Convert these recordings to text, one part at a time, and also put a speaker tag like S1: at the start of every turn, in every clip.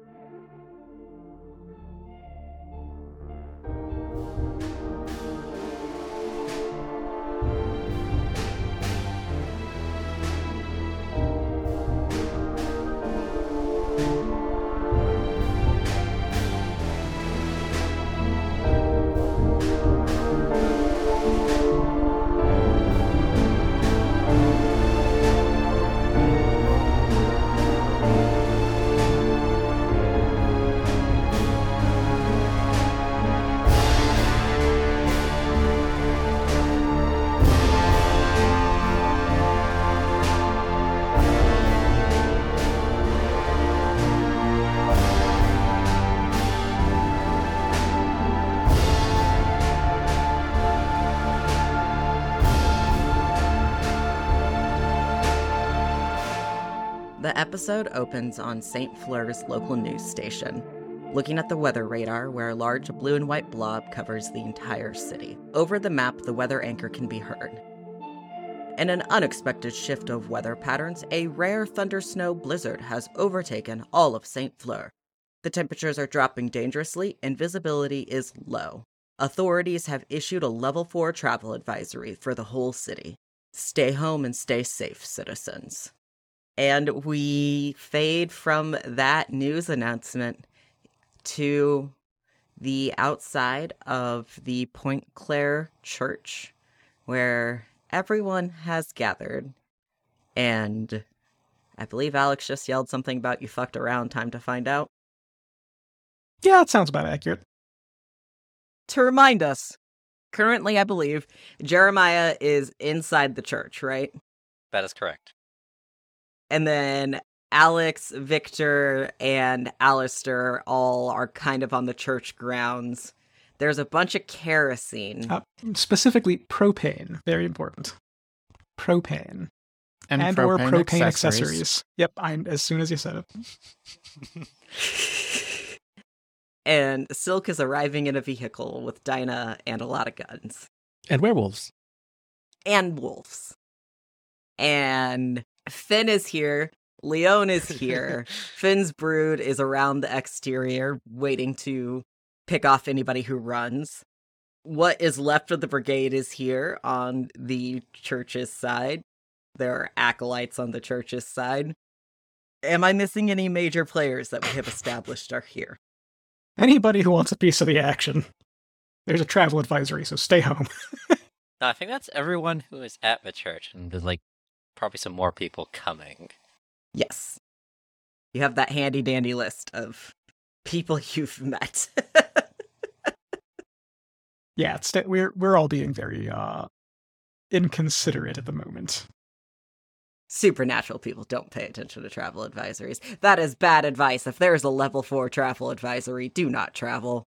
S1: The episode opens on St. Fleur's local news station, looking at the weather radar where a large blue and white blob covers the entire city. Over the map, the weather anchor can be heard. In an unexpected shift of weather patterns, a rare thunder snow blizzard has overtaken all of St. Fleur. The temperatures are dropping dangerously and visibility is low. Authorities have issued a level 4 travel advisory for the whole city. Stay home and stay safe, citizens. And we fade from that news announcement to the outside of the Point Claire Church, where everyone has gathered. And I believe Alex just yelled something about you fucked around, time to find out.
S2: Yeah, that sounds about accurate.
S1: To remind us, currently, I believe Jeremiah is inside the church, right?
S3: That is correct.
S1: And then Alex, Victor, and Alistair all are kind of on the church grounds. There's a bunch of kerosene.
S2: Uh, specifically, propane. Very important. Propane. And, or propane accessories. Yep, I'm as soon as you said it.
S1: and Silk is arriving in a vehicle with Dinah and a lot of guns.
S4: And werewolves.
S1: And wolves. And Finn is here. Leon is here. Finn's brood is around the exterior, waiting to pick off anybody who runs. What is left of the brigade is here on the church's side. There are acolytes on the church's side. Am I missing any major players that we have established are here?
S2: Anybody who wants a piece of the action. There's a travel advisory, so stay home.
S3: No, I think that's everyone who is at the church, and there's like probably some more people coming.
S1: Yes. You have that handy dandy list of people you've met.
S2: yeah, it's, we're we're all being very uh inconsiderate at the moment.
S1: Supernatural people don't pay attention to travel advisories. That is bad advice. If there is a level 4 travel advisory, do not travel.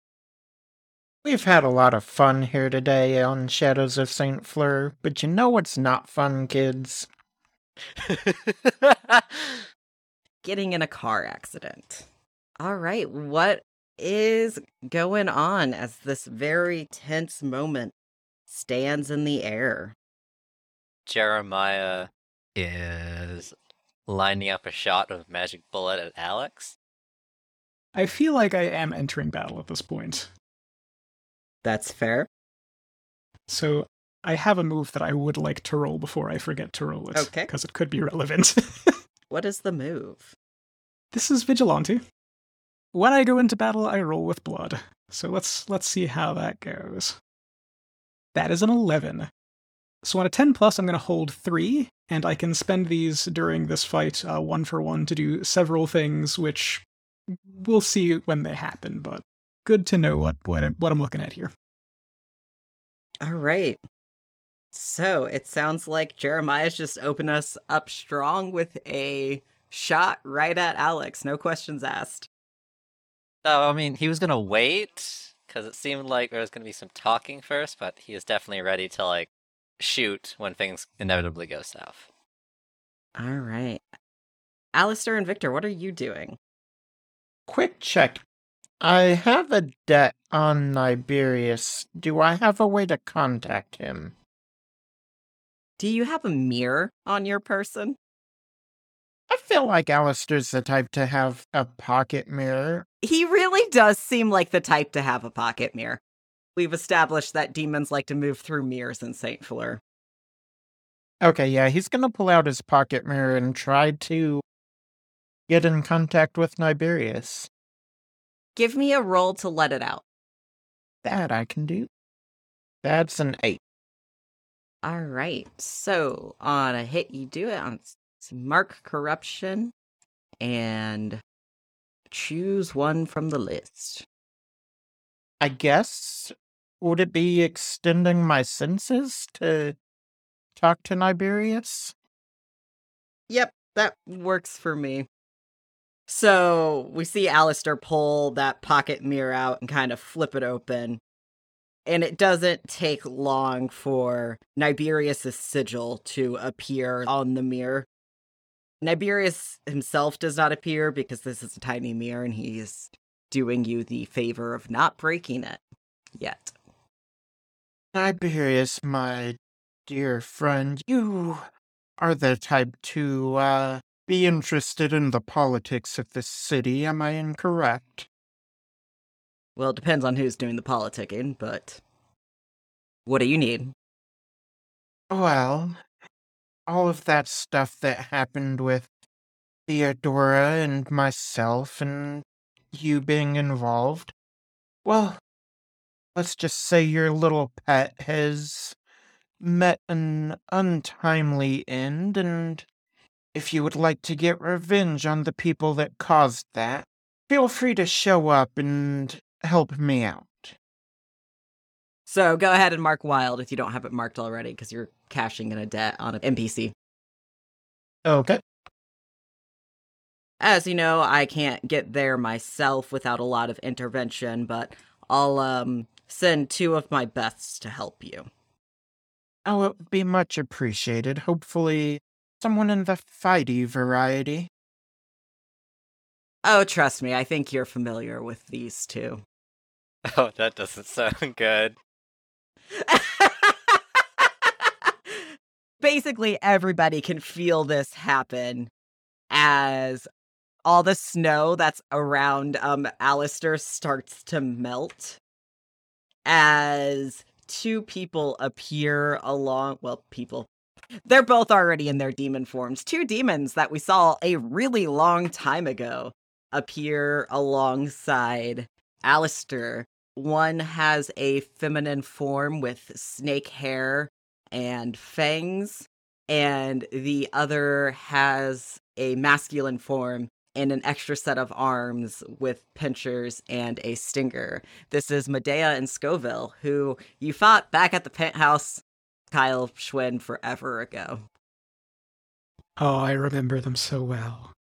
S5: We've had a lot of fun here today on Shadows of St. Fleur, but you know what's not fun, kids?
S1: Getting in a car accident. All right, what is going on as this very tense moment stands in the air?
S3: Jeremiah is lining up a shot of magic bullet at Alex.
S2: I feel like I am entering battle at this point.
S1: That's fair.
S2: So I have a move that I would like to roll before I forget to roll it.
S1: Okay.
S2: Because it could be relevant.
S1: What is the move?
S2: this is Vigilante. When I go into battle, I roll with blood. So let's let's see how that goes. That is an 11. So on a 10 plus, I'm going to hold three, and I can spend these during this fight uh, one for one to do several things, which we'll see when they happen. But good to know what what, I'm- what I'm looking at here.
S1: All right. So it sounds like Jeremiah's just opened us up strong with a shot right at Alex. No questions asked.
S3: No, I mean he was gonna wait because it seemed like there was gonna be some talking first, but he is definitely ready to like shoot when things inevitably go south.
S1: All right. Alistair and Victor, what are you doing?
S5: Quick check. I have a debt on Niberius. Do I have a way to contact him?
S1: Do you have a mirror on your person?
S5: I feel like Alistair's the type to have a pocket mirror.
S1: He really does seem like the type to have a pocket mirror. We've established that demons like to move through mirrors in St. Fleur.
S5: Okay, yeah, he's gonna pull out his pocket mirror and try to get in contact with Niberius.
S1: Give me a roll to let it out.
S5: That I can do. That's an eight.
S1: All right. So on a hit, you do it on mark corruption and choose one from the list.
S5: I guess would it be extending my senses to talk to Niberius?
S1: Yep, that works for me. So we see Alistair pull that pocket mirror out and kind of flip it open. And it doesn't take long for Niberius' sigil to appear on the mirror. Niberius himself does not appear because this is a tiny mirror and he's doing you the favor of not breaking it yet.
S5: Tiberius, my dear friend, you are the type to uh, be interested in the politics of this city. Am I incorrect?
S1: Well, it depends on who's doing the politicking, but what do you need?
S5: Well, all of that stuff that happened with Theodora and myself and you being involved. Well, let's just say your little pet has met an untimely end, and if you would like to get revenge on the people that caused that, feel free to show up and help me out.
S1: So go ahead and mark wild if you don't have it marked already, because you're cashing in a debt on an NPC.
S5: Okay.
S1: As you know, I can't get there myself without a lot of intervention, but I'll um send two of my bests to help you.
S5: Oh, it would be much appreciated. Hopefully, someone in the fighty variety.
S1: Oh, trust me, I think you're familiar with these two.
S3: Oh, that doesn't sound good.
S1: Basically, everybody can feel this happen as all the snow that's around um Alistair starts to melt as two people appear along well, people. They're both already in their demon forms. Two demons that we saw a really long time ago appear alongside Alistair. One has a feminine form with snake hair and fangs, and the other has a masculine form and an extra set of arms with pinchers and a stinger. This is Medea and Scoville, who you fought back at the penthouse, Kyle Schwinn, forever ago.
S2: Oh, I remember them so well.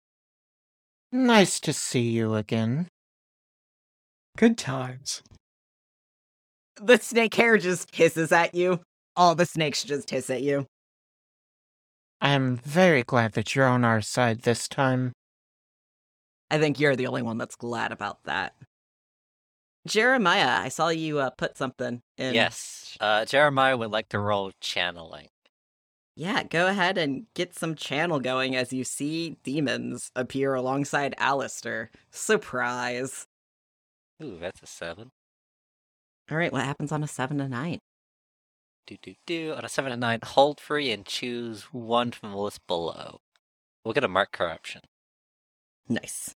S5: Nice to see you again.
S2: Good times.
S1: The snake hair just hisses at you. All the snakes just hiss at you.
S5: I'm very glad that you're on our side this time.
S1: I think you're the only one that's glad about that. Jeremiah, I saw you uh, put something in.
S3: Yes. Uh, Jeremiah would like to roll channeling.
S1: Yeah, go ahead and get some channel going as you see demons appear alongside Alistair. Surprise.
S3: Ooh, that's a seven.
S1: All right, what happens on a 7 to 9?
S3: Do do do. On a seven to nine, hold free and choose one from the list below. We'll get a mark corruption,
S1: Nice.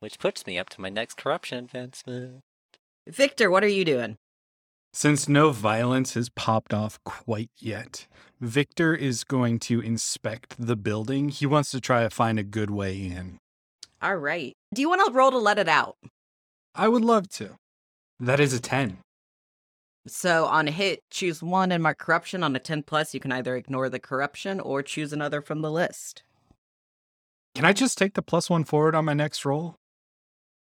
S3: which puts me up to my next corruption advancement.
S1: Victor, what are you doing?
S4: Since no violence has popped off quite yet, Victor is going to inspect the building. He wants to try to find a good way in.
S1: All right. Do you want to roll to let it out?
S4: I would love to. That is a 10.
S1: So on a hit, choose one and mark corruption. On a 10 plus, you can either ignore the corruption or choose another from the list.
S4: Can I just take the plus one forward on my next roll?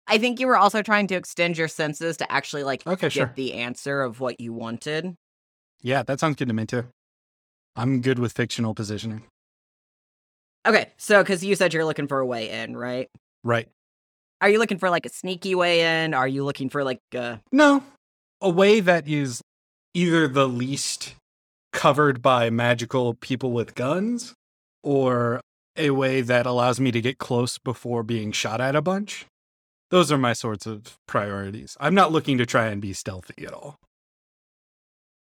S1: I think you were also trying to extend your senses to actually like
S4: Okay,
S1: get
S4: sure.
S1: the answer of what you wanted.
S4: Yeah, that sounds good to me too. I'm good with fictional positioning.
S1: Okay, so because you said you're looking for a way in, right?
S4: Right.
S1: Are you looking for like a sneaky way in? Are you looking for like uh
S4: No, a way that is either the least covered by magical people with guns or a way that allows me to get close before being shot at a bunch. Those are my sorts of priorities. I'm not looking to try and be stealthy at all.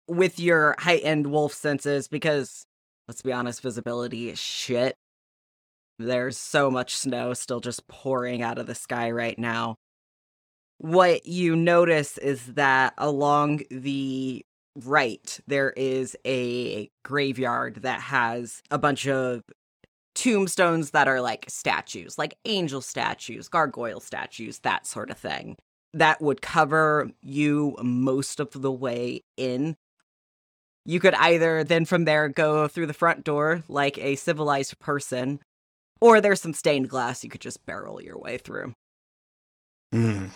S1: With your heightened wolf senses, because let's be honest, visibility is shit. There's so much snow still just pouring out of the sky right now. What you notice is that along the right, there is a graveyard that has a bunch of tombstones that are like statues, like angel statues, gargoyle statues, that sort of thing. That would cover you most of the way in. You could either then from there go through the front door like a civilized person, or there's some stained glass you could just barrel your way through.
S4: Mm,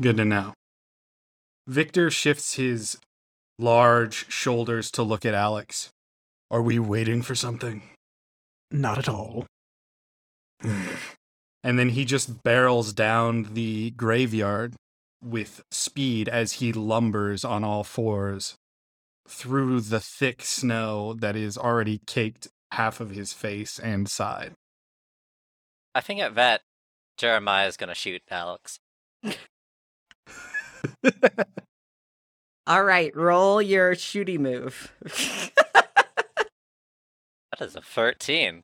S4: good to know. Victor shifts his large shoulders to look at Alex. Are we waiting for something?
S2: Not at all.
S4: and then he just barrels down the graveyard with speed as he lumbers on all fours through the thick snow that is already caked half of his face and side.
S3: I think at that, Jeremiah is gonna shoot Alex.
S1: All right, roll your shooty move.
S3: That is a 13.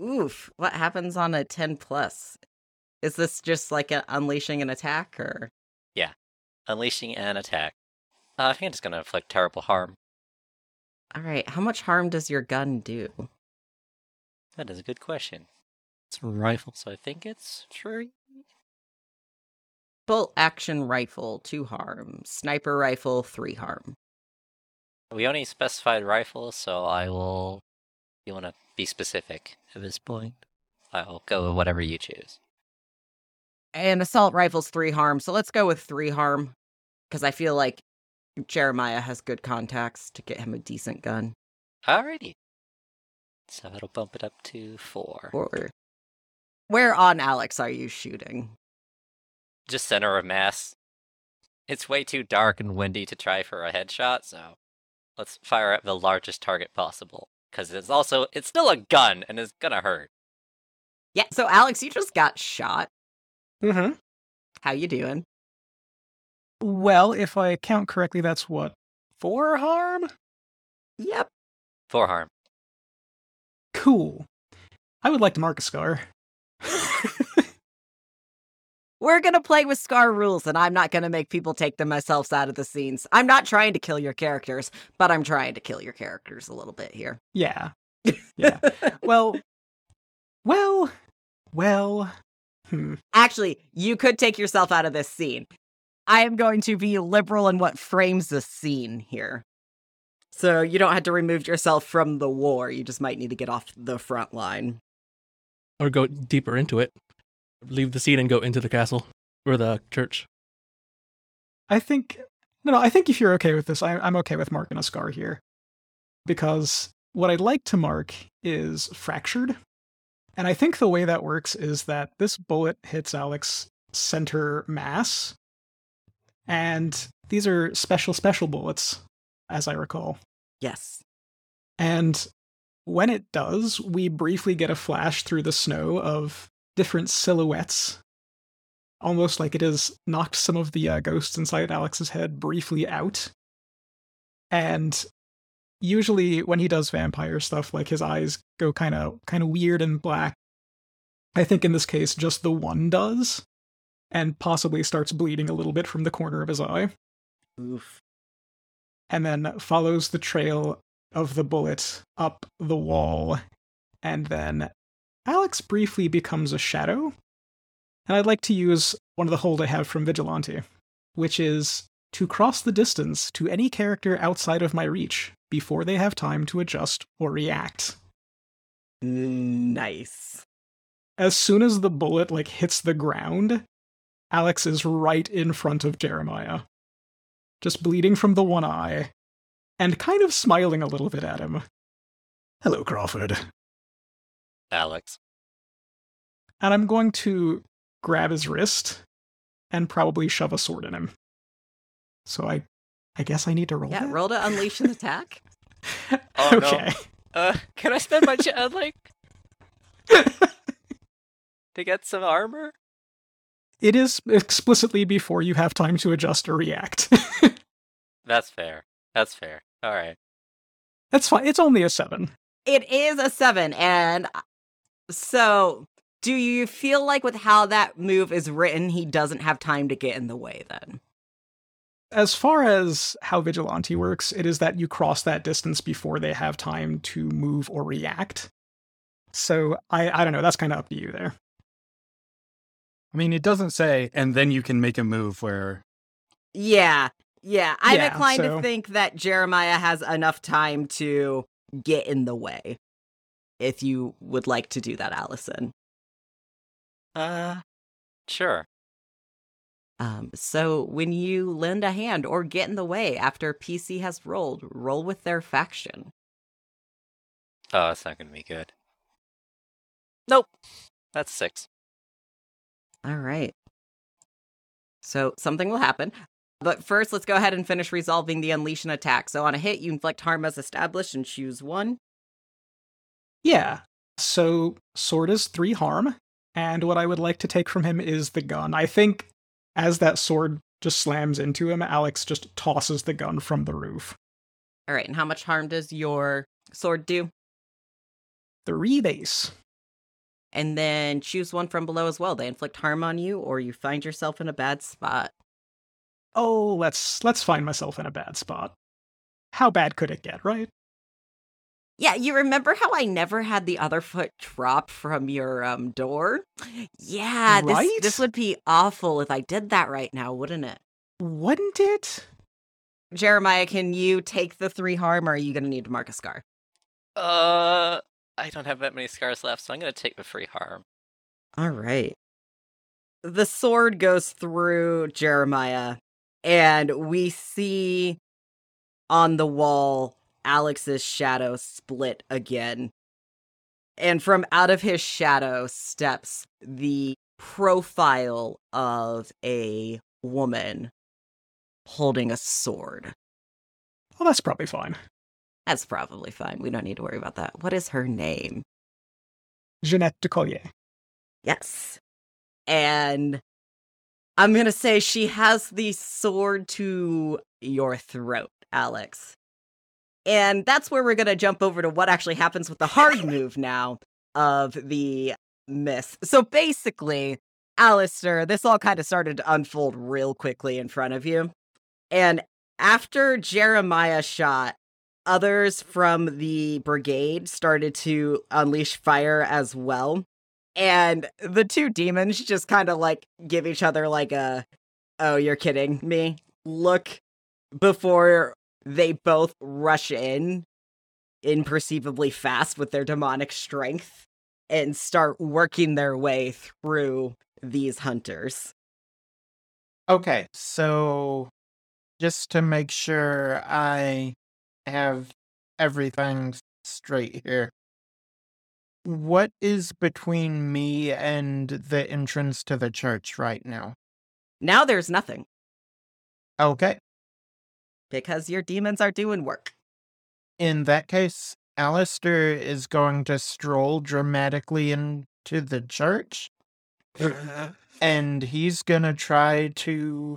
S1: Oof, what happens on a 10 plus? Is this just like a unleashing an attack or?
S3: Yeah, unleashing an attack. Uh, I think it's gonna inflict terrible harm.
S1: All right, how much harm does your gun do?
S3: That is a good question. It's a rifle, so I think it's three.
S1: Bolt action rifle, 2 harm. Sniper rifle, 3 harm.
S3: We only specified rifles, so I will. You want to be specific at this point? I'll go with whatever you choose.
S1: And assault rifle's 3 harm, so let's go with 3 harm. Because I feel like Jeremiah has good contacts to get him a decent gun.
S3: Alrighty. So that'll bump it up to four.
S1: Or where on Alex are you shooting?
S3: Just center of mass. It's way too dark and windy to try for a headshot, so let's fire at the largest target possible. Because it's also it's still a gun and it's gonna hurt.
S1: Yeah, so Alex, you just got shot.
S2: Mm-hmm.
S1: How you doing?
S2: Well, if I count correctly, that's what four harm.
S1: Yep.
S3: Four harm.
S2: Cool. I would like to mark a scar.
S1: We're gonna play with Scar rules, and I'm not gonna make people take themselves out of the scenes. I'm not trying to kill your characters, but I'm trying to kill your characters a little bit here.
S2: yeah. Yeah. well. Well. Well. Hmm.
S1: Actually, you could take yourself out of this scene. I am going to be liberal in what frames the scene here. So you don't have to remove yourself from the war. You just might need to get off the front line.
S6: or go deeper into it. Leave the scene and go into the castle or the church.
S2: I think no, no. I think if you're okay with this, I, I'm okay with marking a scar here, because what I'd like to mark is fractured, and I think the way that works is that this bullet hits Alex center mass, and these are special special bullets, as I recall.
S1: Yes.
S2: And when it does, we briefly get a flash through the snow of different silhouettes, almost like it has knocked some of the uh, ghosts inside Alex's head briefly out. And usually, when he does vampire stuff, like his eyes go kind of kind of weird and black. I think in this case, just the one does, and possibly starts bleeding a little bit from the corner of his eye
S1: Oof.
S2: and then follows the trail of the bullet up the wall. And then Alex briefly becomes a shadow. And I'd like to use one of the hold I have from Vigilante, which is to cross the distance to any character outside of my reach before they have time to adjust or react.
S1: Nice.
S2: As soon as the bullet like hits the ground, Alex is right in front of Jeremiah. Just bleeding from the one eye and kind of smiling a little bit at him. Hello, Crawford.
S3: Alex.
S2: And I'm going to grab his wrist and probably shove a sword in him. So I I guess I need to roll
S1: Yeah,
S2: that?
S1: roll to unleash an attack.
S3: Oh, no.
S2: okay.
S3: Uh, can I spend my ch- uh, like? to get some armor?
S2: it is explicitly before you have time to adjust or react.
S3: That's fair. That's fair. All right.
S2: That's fine. It's only a seven.
S1: It is a seven, and so do you feel like with how that move is written, he doesn't have time to get in the way then?
S2: As far as how Vigilante works, it is that you cross that distance before they have time to move or react. So I, I don't know. That's kind of up to you there.
S4: I mean, it doesn't say, and then you can make a move where
S1: Yeah, yeah. I'm
S2: Yeah,
S1: inclined
S2: so-
S1: to think that Jeremiah has enough time to get in the way. If you would like to do that, Allison.
S3: Uh, sure.
S1: Um, so when you lend a hand or get in the way after PC has rolled, roll with their faction.
S3: Oh, that's not gonna be good.
S1: Nope.
S3: That's six.
S1: All right. So something will happen. But first, let's go ahead and finish resolving the unleash an attack. So on a hit, you inflict harm as established and choose one.
S2: Yeah. So sword is three harm, and what I would like to take from him is the gun. I think as that sword just slams into him, Alex just tosses the gun from the roof.
S1: All right. And how much harm does your sword do?
S2: Three base.
S1: And then choose one from below as well. They inflict harm on you, or you find yourself in a bad spot.
S2: Oh, let's let's find myself in a bad spot. How bad could it get, right?
S1: Yeah, you remember how I never had the other foot drop from your um door? Yeah, this
S2: Right?
S1: this would be awful if I did that right now, wouldn't it?
S2: Wouldn't it?
S1: Jeremiah, can you take the three harm or are you gonna need to mark a scar?
S3: Uh, I don't have that many scars left, so I'm gonna take the free harm.
S1: All right. The sword goes through Jeremiah, and we see on the wall Alex's shadow split again. And from out of his shadow steps the profile of a woman holding a sword.
S2: Well, that's probably fine.
S1: That's probably fine. We don't need to worry about that. What is her name?
S2: Jeanette de Collier.
S1: Yes. And I'm going to say she has the sword to your throat, Alex. And that's where we're going to jump over to what actually happens with the hard move now of the miss. So basically, Alistair, this all kind of started to unfold real quickly in front of you. And after Jeremiah shot, others from the brigade started to unleash fire as well and the two demons just kind of like give each other like a oh you're kidding me look before they both rush in imperceivably fast with their demonic strength and start working their way through these hunters
S5: Okay, so just to make sure I have everything straight here. What is between me and the entrance to the church right now?
S1: now there's nothing
S5: Okay,
S1: because your demons are doing work
S5: in that case, Alistair is going to stroll dramatically into the church and he's gonna try to.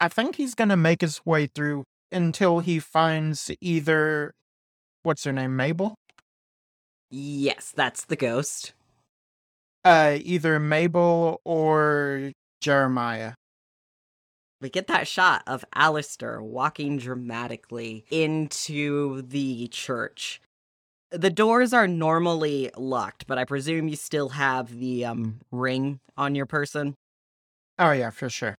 S5: I think he's gonna make his way through until he finds either. What's her name? Mabel?
S1: yes that's the ghost
S5: Uh, either Mabel or Jeremiah.
S1: We get that shot of Alistair walking dramatically into the church. The doors are normally locked, but I presume you still have the um ring on your person.
S5: Oh, yeah, for sure.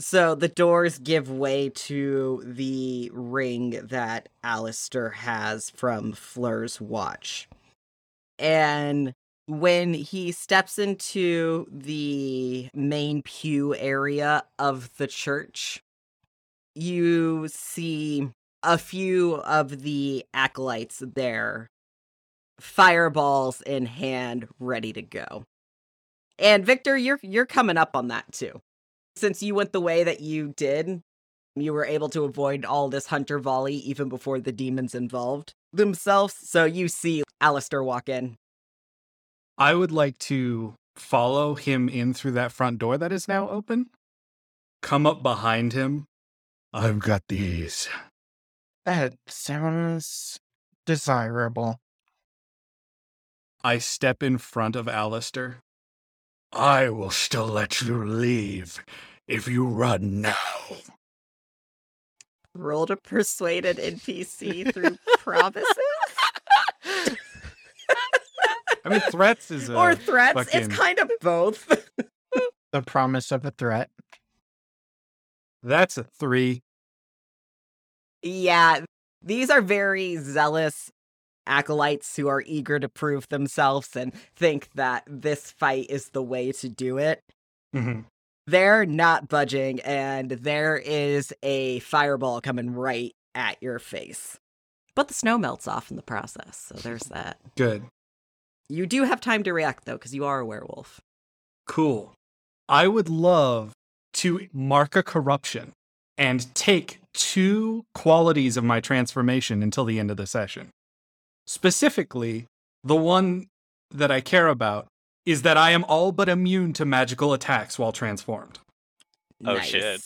S1: So the doors give way to the ring that Alistair has from Fleur's watch. And when he steps into the main pew area of the church, you see a few of the acolytes there, fireballs in hand, ready to go. And Victor, you're you're coming up on that too. Since you went the way that you did, you were able to avoid all this hunter volley even before the demons involved themselves. So you see Alistair walk in.
S4: I would like to follow him in through that front door that is now open. Come up behind him. I've got these.
S5: That sounds desirable.
S4: I step in front of Alistair. I will still let you leave if you run now.
S1: Roll to persuade an NPC through promises
S4: I mean, threats is a
S1: or threats.
S4: fucking-
S1: It's kind of both.
S5: The promise of a threat.
S4: That's a three.
S1: yeah, these are very zealous acolytes who are eager to prove themselves and think that this fight is the way to do it.
S4: Mhm.
S1: They're not budging, and there is a fireball coming right at your face. But the snow melts off in the process, so there's that.
S4: Good.
S1: You do have time to react, though, because you are a werewolf.
S4: Cool. I would love to mark a corruption and take two qualities of my transformation until the end of the session. Specifically, the one that I care about is that I am all but immune to magical attacks while transformed.
S3: Oh, shit.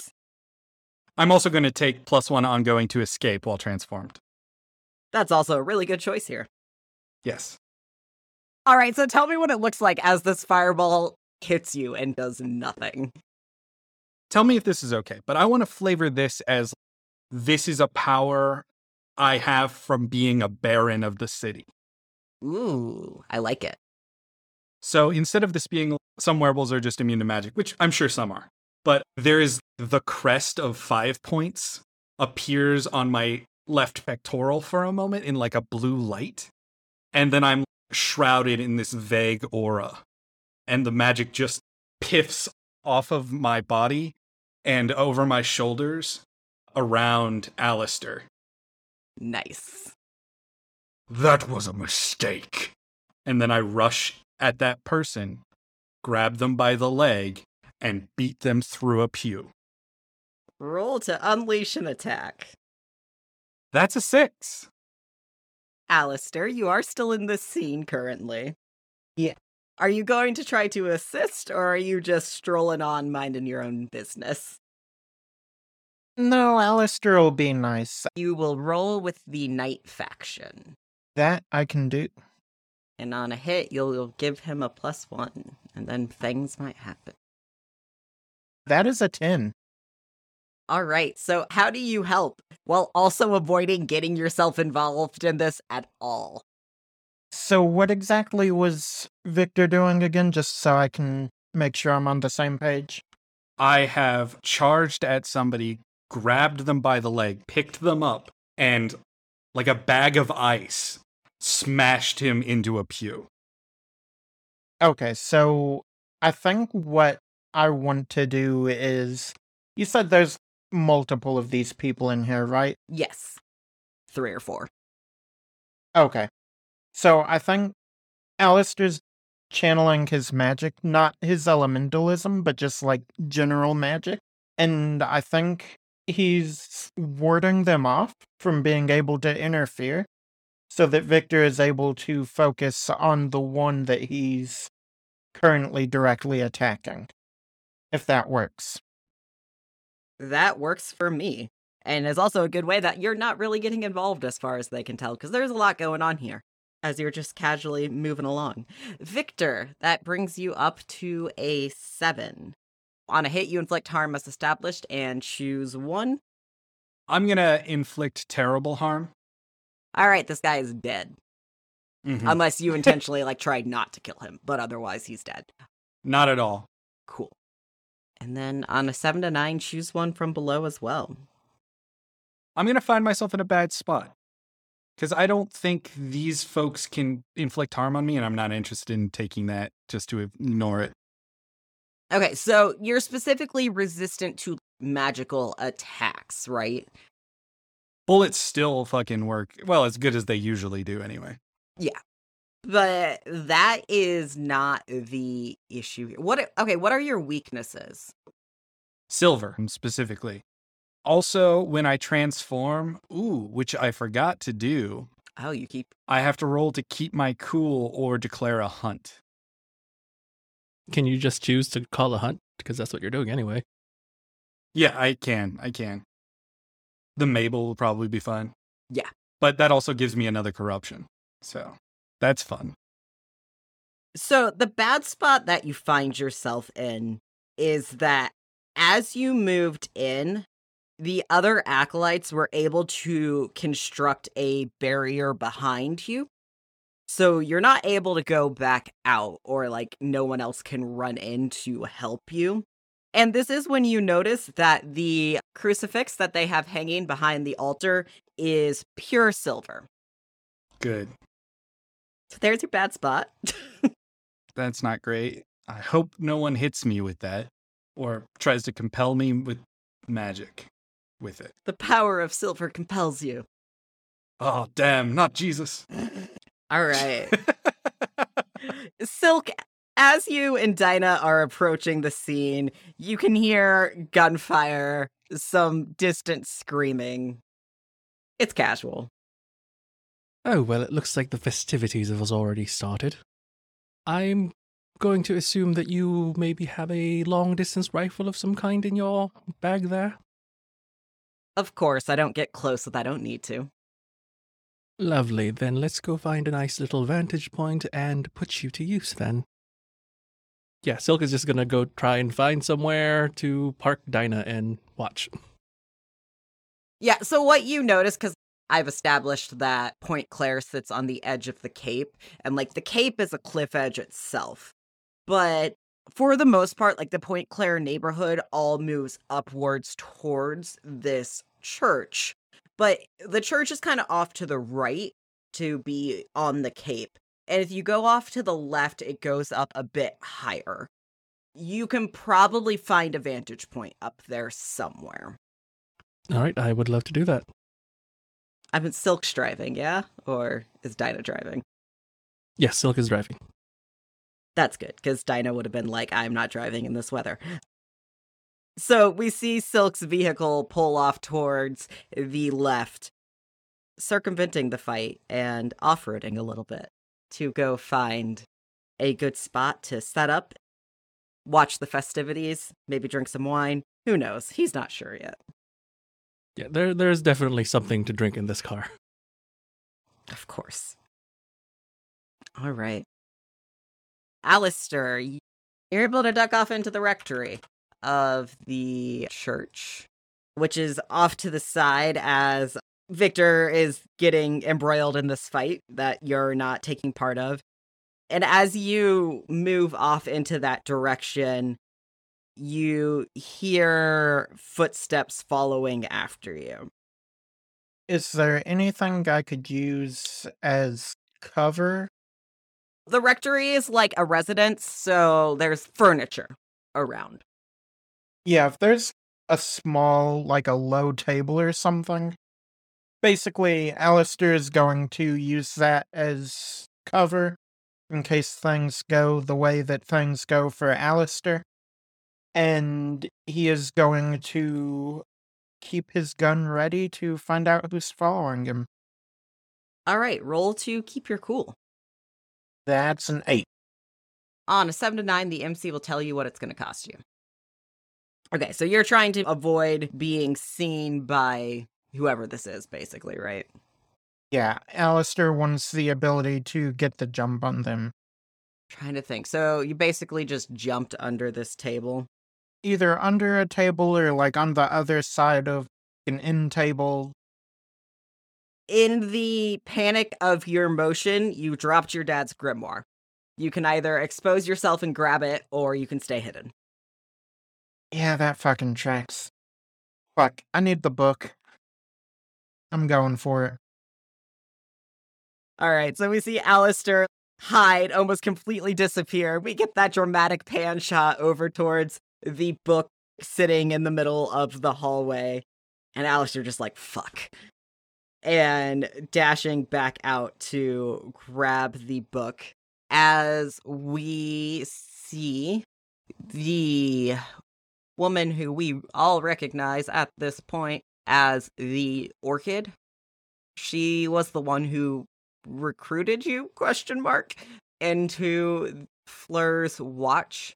S4: I'm also going to take plus one ongoing to escape while transformed.
S1: That's also a really good choice here.
S4: Yes.
S1: All right, so tell me what it looks like as this fireball hits you and does nothing.
S4: Tell me if this is okay, but I want to flavor this as this is a power I have from being a baron of the city.
S1: Ooh, I like it.
S4: So instead of this being some werewolves are just immune to magic, which I'm sure some are, but there is the crest of five points appears on my left pectoral for a moment in like a blue light. And then I'm shrouded in this vague aura. And the magic just piffs off of my body and over my shoulders around Alistair.
S1: Nice.
S4: That was a mistake. And then I rush at that person, grab them by the leg, and beat them through a pew.
S1: Roll to unleash an attack.
S4: That's a six.
S1: Alistair, you are still in this scene currently.
S5: Yeah.
S1: Are you going to try to assist, or are you just strolling on minding your own business?
S5: No, Alistair will be nice.
S1: You will roll with the Night faction.
S5: That I can do.
S1: And on a hit, you'll, you'll give him a plus one, and then things might happen.
S5: That is a 10.
S1: All right, so how do you help while also avoiding getting yourself involved in this at all?
S5: So, what exactly was Victor doing again, just so I can make sure I'm on the same page?
S4: I have charged at somebody, grabbed them by the leg, picked them up, and like a bag of ice, smashed him into a pew.
S5: Okay, so I think what I want to do is. You said there's multiple of these people in here, right?
S1: Yes, three or four.
S5: Okay. So I think Alistair's channeling his magic, not his elementalism, but just like general magic. And I think he's warding them off from being able to interfere so that Victor is able to focus on the one that he's currently directly attacking. If that works.
S1: That works for me. And is also a good way that you're not really getting involved as far as they can tell, because there's a lot going on here as you're just casually moving along. Victor, that brings you up to a seven. On a hit, you inflict harm as established and choose one.
S4: I'm going to inflict terrible harm.
S1: All right, this guy is dead.
S4: Mhm.
S1: Unless you intentionally like tried not to kill him, but otherwise he's dead.
S4: Not at all.
S1: Cool. And then on a seven to nine, choose one from below as well.
S4: I'm going to find myself in a bad spot. Because I don't think these folks can inflict harm on me, and I'm not interested in taking that just to ignore it.
S1: Okay, so you're specifically resistant to magical attacks, right?
S4: Bullets still fucking work. Well, as good as they usually do, anyway.
S1: But that is not the issue here. What okay, what are your weaknesses?
S4: Silver, mm, specifically. Also, when I transform, ooh, which I forgot to do,
S1: Oh, you keep
S4: I have to roll to keep my cool or declare a hunt.
S6: Can you just choose to call a hunt? Because that's what you're doing anyway.
S4: Yeah, I can. I can. The Mabel will probably be fine.
S1: Yeah.
S4: But that also gives me another corruption. So that's fun.
S1: So, the bad spot that you find yourself in is that as you moved in, the other acolytes were able to construct a barrier behind you. So, you're not able to go back out, or like no one else can run in to help you. And this is when you notice that the crucifix that they have hanging behind the altar is pure silver.
S4: Good.
S1: So, there's your bad spot.
S4: That's not great. I hope no one hits me with that or tries to compel me with magic with it.
S1: the power of silver compels you.
S4: Oh, damn, not Jesus.
S1: All right. Silk, as you and Dinah are approaching the scene, you can hear gunfire, some distant screaming. It's casual.
S6: Oh, well, it looks like the festivities have already started. I'm going to assume that you maybe have a long distance rifle of some kind in your bag there.
S1: Of course, I don't get close if I don't need to.
S6: Lovely. Then let's go find a nice little vantage point and put you to use then. Yeah, Silk is just gonna go try and find somewhere to park Dinah and watch.
S1: Yeah, so what you notice, because I've established that Point Claire sits on the edge of the cape, and like the cape is a cliff edge itself. But for the most part, like the Point Claire neighborhood all moves upwards towards this church. But the church is kind of off to the right to be on the cape. And if you go off to the left, it goes up a bit higher. You can probably find a vantage point up there somewhere.
S6: All right, I would love to do that.
S1: I've been Silk's driving, yeah? Or is Dinah driving?
S6: Yes, Silk is driving.
S1: That's good, because Dinah would have been like, I'm not driving in this weather. So we see Silk's vehicle pull off towards the left, circumventing the fight and off roading a little bit to go find a good spot to set up, watch the festivities, maybe drink some wine. Who knows? He's not sure yet.
S6: Yeah, there there's definitely something to drink in this car.
S1: Of course. All right. Alistair, you're able to duck off into the rectory of the church, which is off to the side as Victor is getting embroiled in this fight that you're not taking part of. And as you move off into that direction, you hear footsteps following after you.
S5: Is there anything I could use as cover?
S1: The rectory is like a residence, so there's furniture around.
S5: Yeah, if there's a small, like a low table or something. Basically, Alistair is going to use that as cover in case things go the way that things go for Alistair. And he is going to keep his gun ready to find out who's following him.
S1: All right, roll to keep your cool.
S5: That's an eight.
S1: On a 7 to 9, the MC will tell you what it's going to cost you. Okay, so you're trying to avoid being seen by whoever this is, basically, right?
S5: Yeah, Alistair wants the ability to get the jump on them.
S1: Trying to think. So you basically just jumped under this table.
S5: Either under a table or like on the other side of an end table.
S1: In the panic of your motion, you dropped your dad's grimoire. You can either expose yourself and grab it, or you can stay hidden.
S5: Yeah, that fucking tracks. Fuck, I need the book. I'm going for it.
S1: All right, so we see Alistair hide, almost completely disappear. We get that dramatic pan shot over towards the book sitting in the middle of the hallway. And Alistair just like, fuck. And dashing back out to grab the book as we see the woman who we all recognize at this point as the orchid. She was the one who recruited you question mark into Fleur's watch.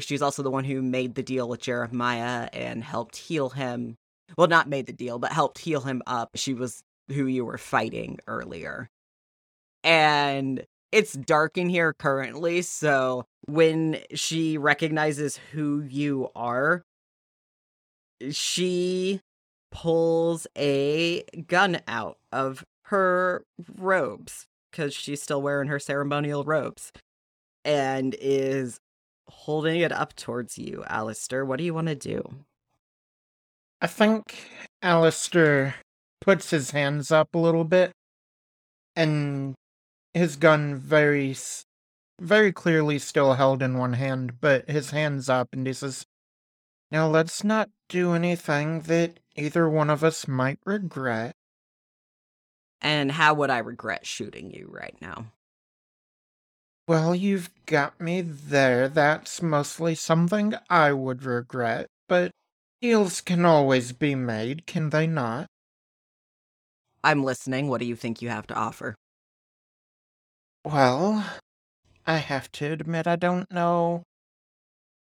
S1: She's also the one who made the deal with Jeremiah and helped heal him. Well, not made the deal, but helped heal him up. She was who you were fighting earlier. And it's dark in here currently, so when she recognizes who you are, she pulls a gun out of her robes because she's still wearing her ceremonial robes and is holding it up towards you, Alistair. What do you want to do?
S5: I think Alistair puts his hands up a little bit and his gun very very clearly still held in one hand, but his hands up and he says, Now let's not do anything that either one of us might regret.
S1: And how would I regret shooting you right now?
S5: Well, you've got me there. That's mostly something I would regret, but deals can always be made, can they not?
S1: I'm listening. What do you think you have to offer?
S5: Well, I have to admit I don't know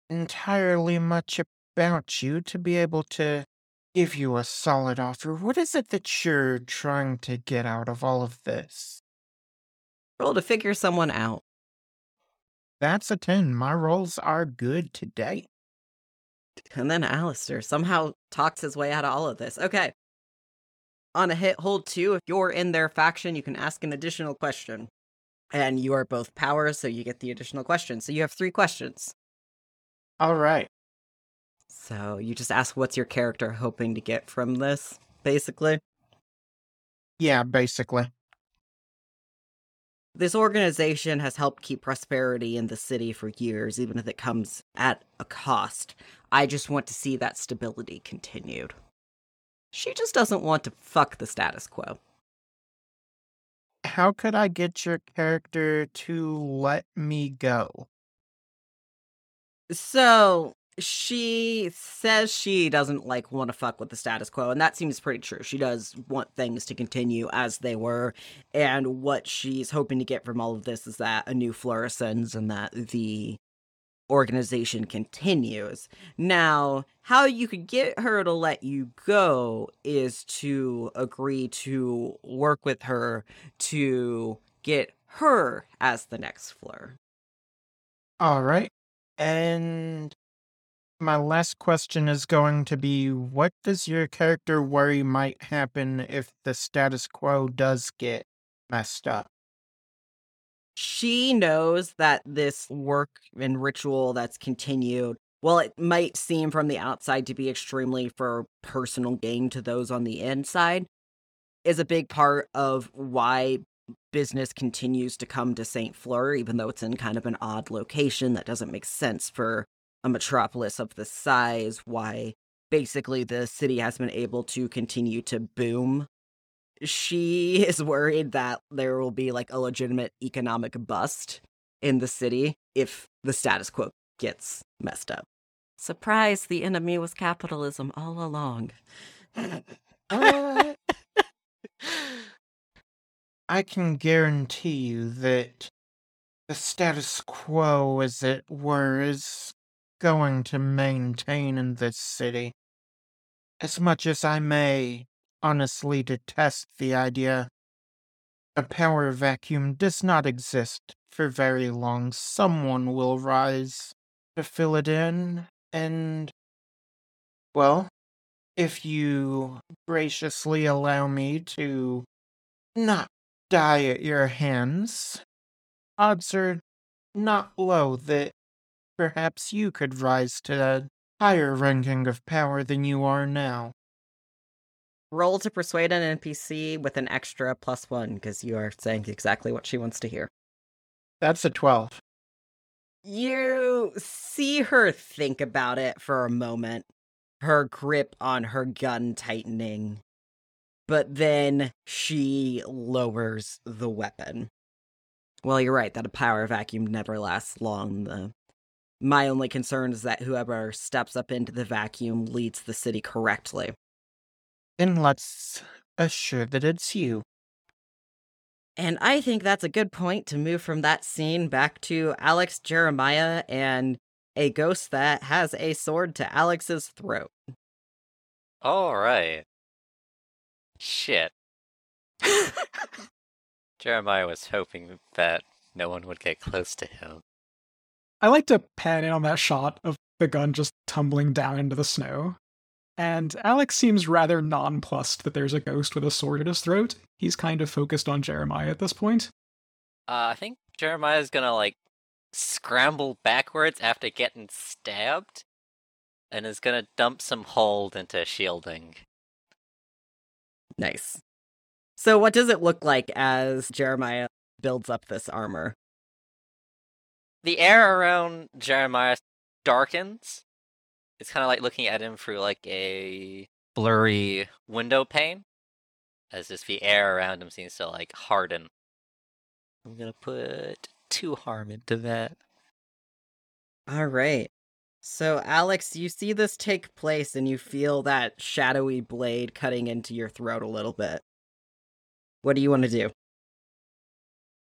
S5: entirely much about you to be able to give you a solid offer. What is it that you're trying to get out of all of this?
S1: Roll to figure someone out.
S5: That's a 10. My rolls are good today.
S1: And then Alistair somehow talks his way out of all of this. Okay. On a hit hold two, if you're in their faction, you can ask an additional question. And you are both powers, so you get the additional question. So you have three questions.
S5: All right.
S1: So you just ask what's your character hoping to get from this, basically?
S5: Yeah, basically.
S1: This organization has helped keep prosperity in the city for years, even if it comes at a cost. I just want to see that stability continued. She just doesn't want to fuck the status quo.
S5: How could I get your character to let me go?
S1: So she says she doesn't like want to fuck with the status quo and that seems pretty true. She does want things to continue as they were and what she's hoping to get from all of this is that a new fluorescence and that the organization continues. Now how you could get her to let you go is to agree to work with her to get her as the next Fleur
S5: all right and my last question is going to be what does your character worry might happen if the status quo does get messed up?
S1: She knows that this work and ritual that's continued, while it might seem from the outside to be extremely for personal gain to those on the inside, is a big part of why business continues to come to St. Fleur, even though it's in kind of an odd location that doesn't make sense for a metropolis of this size, why basically the city has been able to continue to boom. She is worried that there will be like a legitimate economic bust in the city if the status quo gets messed up. Surprise, the enemy was capitalism all along.
S5: uh, I can guarantee you that the status quo, as it were, is going to maintain in this city. As much as I may honestly detest the idea, a power vacuum does not exist for very long. Someone will rise to fill it in, and, well, if you graciously allow me to not die at your hands, odds are not low that Perhaps you could rise to a higher ranking of power than you are now.
S1: Roll to persuade an NPC with an extra plus one because you are saying exactly what she wants to hear.
S5: That's a 12.
S1: You see her think about it for a moment, her grip on her gun tightening, but then she lowers the weapon. Well, you're right that a power vacuum never lasts long. The my only concern is that whoever steps up into the vacuum leads the city correctly.
S5: Then let's assure that it's you.
S1: And I think that's a good point to move from that scene back to Alex Jeremiah and a ghost that has a sword to Alex's throat.
S3: All right. Shit. Jeremiah was hoping that no one would get close to him.
S2: I like to pan in on that shot of the gun just tumbling down into the snow. And Alex seems rather nonplussed that there's a ghost with a sword at his throat. He's kind of focused on Jeremiah at this point.
S3: Uh, I think Jeremiah's gonna like scramble backwards after getting stabbed, and is gonna dump some hold into shielding.
S1: Nice. So, what does it look like as Jeremiah builds up this armor?
S3: The air around Jeremiah darkens. It's kind of like looking at him through like a blurry window pane, as if the air around him seems to like harden. I'm gonna put two harm into that.
S1: All right. So, Alex, you see this take place and you feel that shadowy blade cutting into your throat a little bit. What do you want to do?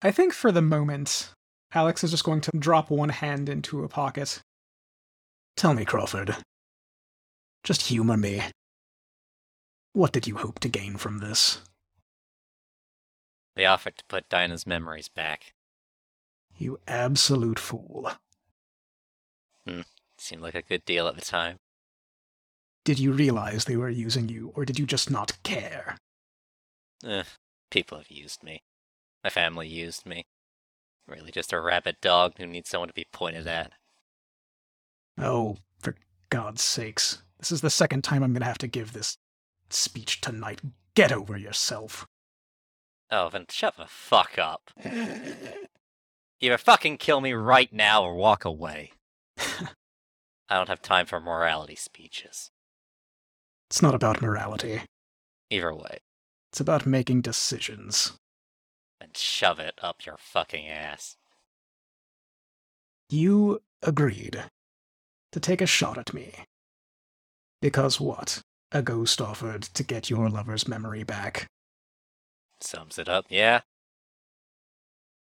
S2: I think for the moment, Alex is just going to drop one hand into a pocket. Tell me, Crawford. Just humor me. What did you hope to gain from this?
S3: They offered to put Dinah's memories back.
S2: You absolute fool.
S3: Seemed like a good deal at the time.
S2: Did you realize they were using you, or did you just not care?
S3: Eh, people have used me. My family used me. Really just a rabid dog who needs someone to be pointed mm-hmm. at.
S2: Oh, for God's sakes. This is the second time I'm going to have to give this speech tonight. Get over yourself.
S3: Oh, then shut the fuck up. Either fucking kill me right now or walk away. I don't have time for morality speeches.
S2: It's not about morality,
S3: Either way,
S2: it's about making decisions.
S3: Then shove it up your fucking ass.
S2: You agreed to take a shot at me. Because what? A ghost offered to get your lover's memory back.
S3: Sums it up, yeah?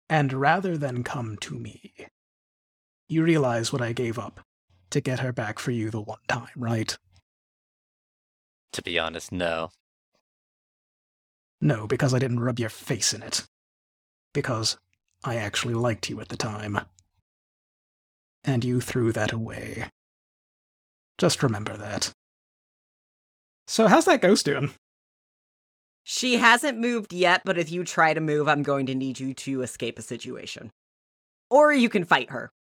S2: And rather than come to me, you realize what I gave up to get her back for you the one time, right?
S3: To be honest, no.
S2: No, because I didn't rub your face in it. Because I actually liked you at the time. And you threw that away. Just remember that. So, how's that ghost doing?
S1: She hasn't moved yet, but if you try to move, I'm going to need you to escape a situation. Or you can fight her.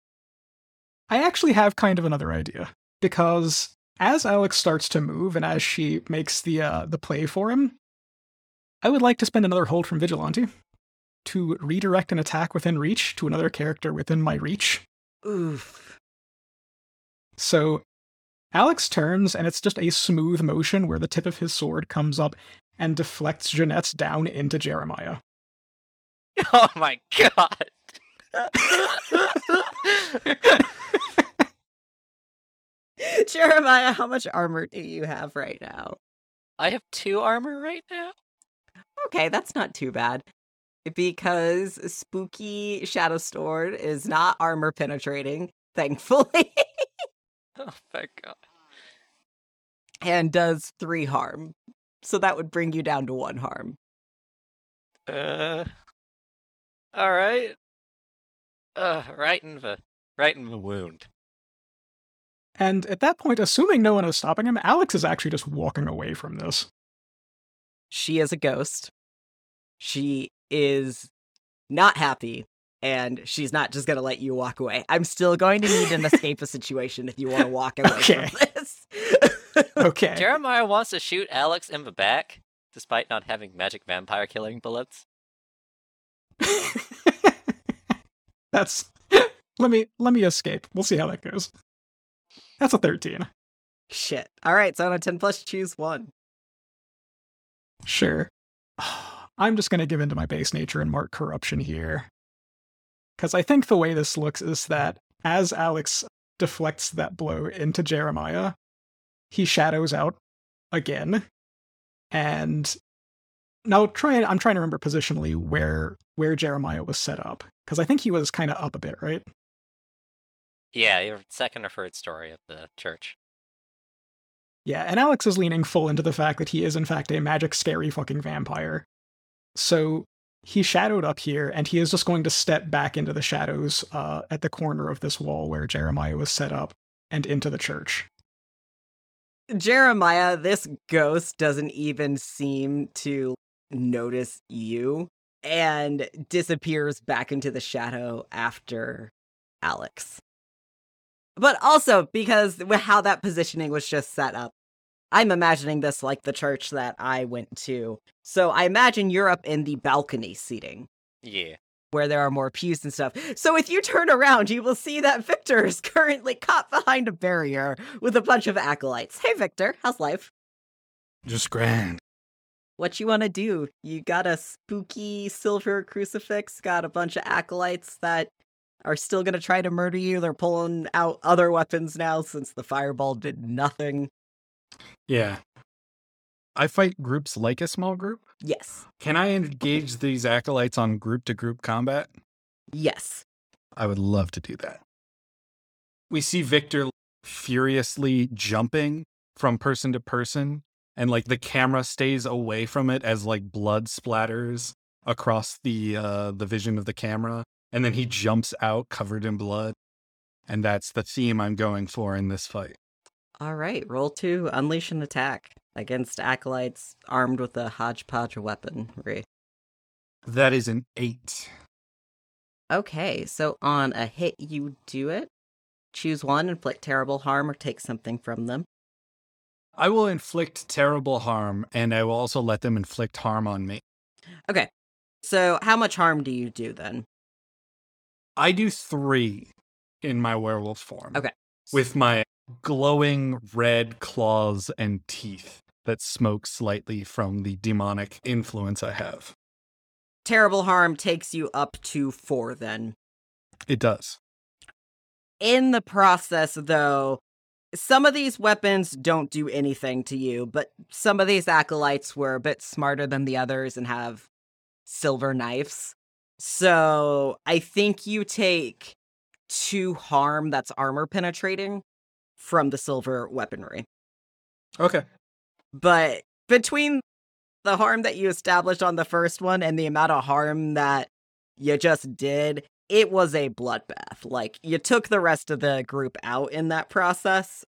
S2: I actually have kind of another idea. Because as Alex starts to move and as she makes the uh, the play for him, I would like to spend another hold from Vigilante to redirect an attack within reach to another character within my reach.
S1: Oof.
S2: So Alex turns, and it's just a smooth motion where the tip of his sword comes up and deflects Jeanette's down into Jeremiah.
S3: Oh my god!
S1: Jeremiah, how much armor do you have right now?
S3: I have two armor right now?
S1: Okay, that's not too bad. Because spooky Shadow Sword is not armor penetrating, thankfully,
S3: Oh, thank god.
S1: and does three harm. So that would bring you down to one harm.
S3: Uh. Alright. Uh, right in the. Right in the wound.
S2: And at that point, assuming no one is stopping him, Alex is actually just walking away from this.
S1: She is a ghost. She is not happy, and she's not just going to let you walk away. I'm still going to need an escape a situation if you want to walk away
S2: Okay.
S1: from this.
S2: Okay.
S3: Jeremiah wants to shoot Alex in the back, despite not having magic vampire killing bullets.
S2: That's let me let me escape. We'll see how that goes. That's a 13.
S1: Shit. All right, so on a 10 plus, choose one.
S2: Sure. I'm just going to give into my base nature and mark corruption here. Because I think the way this looks is that as Alex deflects that blow into Jeremiah, he shadows out again. And now try I'm trying to remember positionally where where Jeremiah was set up. Because I think he was kind of up a bit, right?
S3: Yeah, your second or third story of the church.
S2: Yeah, and Alex is leaning full into the fact that he is, in fact, a magic, scary fucking vampire. So he shadowed up here, and he is just going to step back into the shadows uh, at the corner of this wall where Jeremiah was set up and into the church.
S1: Jeremiah, this ghost doesn't even seem to notice you and disappears back into the shadow after Alex. But also because how that positioning was just set up, I'm imagining this like the church that I went to. So I imagine you're up in the balcony seating
S3: Yeah.
S1: where there are more pews and stuff. So if you turn around, you will see that Victor is currently caught behind a barrier with a bunch of acolytes. Hey Victor, how's life?
S4: Just grand.
S1: What you want to do? You got a spooky silver crucifix, got a bunch of acolytes that are still going to try to murder you. They're pulling out other weapons now since the fireball did nothing.
S4: Yeah. I fight groups like a small group.
S1: Yes.
S4: Can I engage these acolytes on group to group combat?
S1: Yes.
S4: I would love to do that. We see Victor furiously jumping from person to person, and like the camera stays away from it as like blood splatters across the uh the vision of the camera, and then he jumps out covered in blood. And that's the theme I'm going for in this fight.
S1: All right. Roll two, unleash an attack against acolytes armed with a hodgepodge of weaponry.
S4: That is an eight.
S1: Okay. So on a hit, you do it. Choose one, inflict terrible harm, or take something from them.
S4: I will inflict terrible harm, and I will also let them inflict harm on me.
S1: Okay. So how much harm do you do then?
S4: I do three in my werewolf form.
S1: Okay.
S4: With my glowing red claws and teeth that smoke slightly from the demonic influence I have.
S1: Terrible harm takes you up to four then.
S4: It does.
S1: In the process, though, some of these weapons don't do anything to you, but some of these acolytes were a bit smarter than the others and have silver knives. So I think you take two harm that's armor penetrating from the silver weaponry.
S4: Okay.
S1: But between the harm that you established on the first one and the amount of harm that you just did, it was a bloodbath. Like, you took the rest of the group out in that process.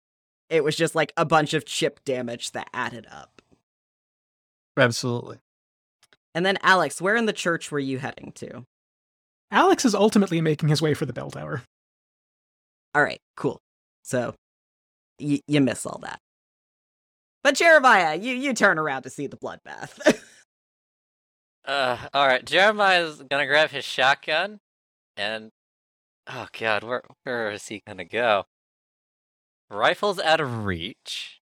S1: It was just like a bunch of chip damage that added up.
S4: Absolutely.
S1: And then, Alex, where in the church were you heading to?
S2: Alex is ultimately making his way for the bell tower.
S1: All right, cool. So, y- you miss all that. But Jeremiah, you, you turn around to see the bloodbath.
S3: Uh, all right. Jeremiah's gonna grab his shotgun, and oh god, where where is he gonna go? Rifle's out of reach.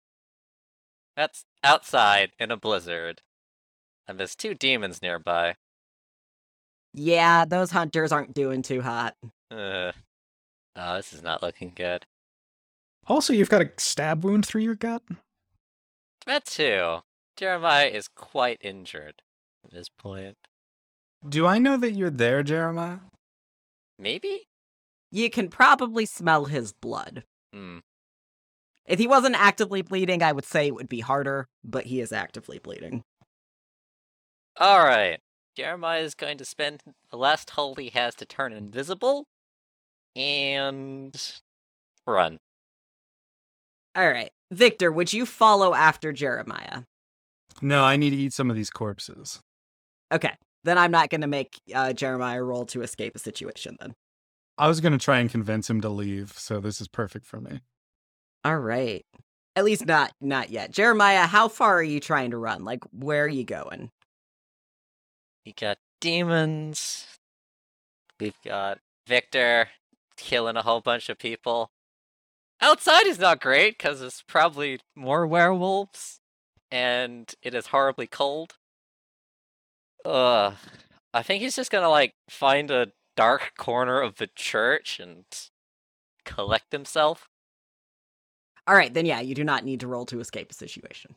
S3: That's outside in a blizzard, and there's two demons nearby.
S1: yeah, those hunters aren't doing too hot.
S3: Uh, oh, this is not looking good.
S2: Also, you've got a stab wound through your gut.
S3: That too. Jeremiah is quite injured at this point.
S4: Do I know that you're there, Jeremiah?
S3: Maybe.
S1: You can probably smell his blood.
S3: Hmm.
S1: If he wasn't actively bleeding, I would say it would be harder, but he is actively bleeding.
S3: All right. Jeremiah is going to spend the last hold he has to turn invisible and run.
S1: All right. Victor, would you follow after Jeremiah?
S4: No, I need to eat some of these corpses.
S1: Okay. Then I'm not going to make uh, Jeremiah roll to escape a situation then.
S4: I was going to try and convince him to leave, so this is perfect for me.
S1: All right. At least not not yet. Jeremiah, how far are you trying to run? Like where are you going?
S3: We got demons. We've got Victor killing a whole bunch of people. Outside is not great because it's probably more werewolves, and it is horribly cold. Ugh. I think he's just gonna like find a dark corner of the church and collect himself.
S1: All right, then yeah, you do not need to roll to escape a situation.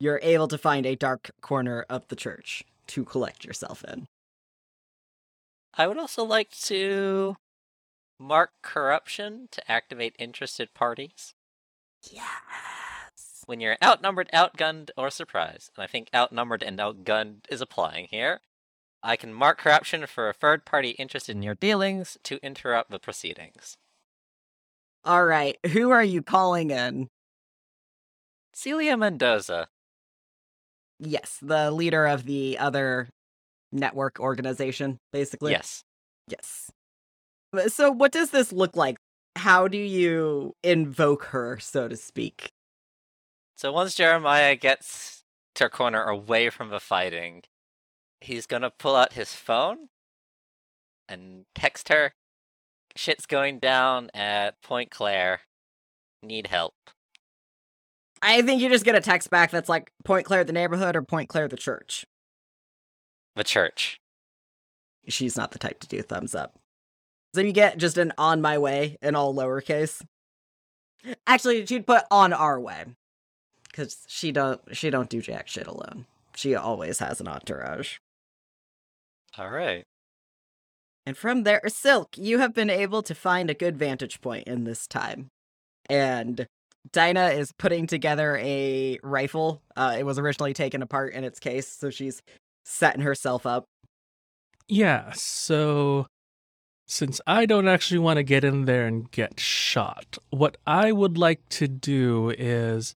S1: You're able to find a dark corner of the church to collect yourself in.
S3: I would also like to mark corruption to activate interested parties.
S1: Yes.
S3: When you're outnumbered, outgunned, or surprised, and I think outnumbered and outgunned is applying here, I can mark corruption for a third party interested in your dealings to interrupt the proceedings.
S1: All right. Who are you calling in?
S3: Celia Mendoza.
S1: Yes, the leader of the other network organization, basically.
S3: Yes.
S1: Yes. Uh, So, what does this look like? How do you invoke her, so to speak?
S3: So once Jeremiah gets to a corner away from the fighting, he's gonna pull out his phone and text her. Shit's going down at Point Claire. Need help.
S1: I think you just get a text back that's like Point Claire the neighborhood or Point Claire the church.
S3: The church.
S1: She's not the type to do thumbs up. So you get just an on my way in all lowercase. Actually, she'd put on our way. Cause she don't she don't do jack shit alone. She always has an entourage.
S3: All right.
S1: And from there, Silk, you have been able to find a good vantage point in this time. And Dinah is putting together a rifle. Uh, it was originally taken apart in its case, so she's setting herself up.
S6: Yeah, so since I don't actually want to get in there and get shot, what I would like to do is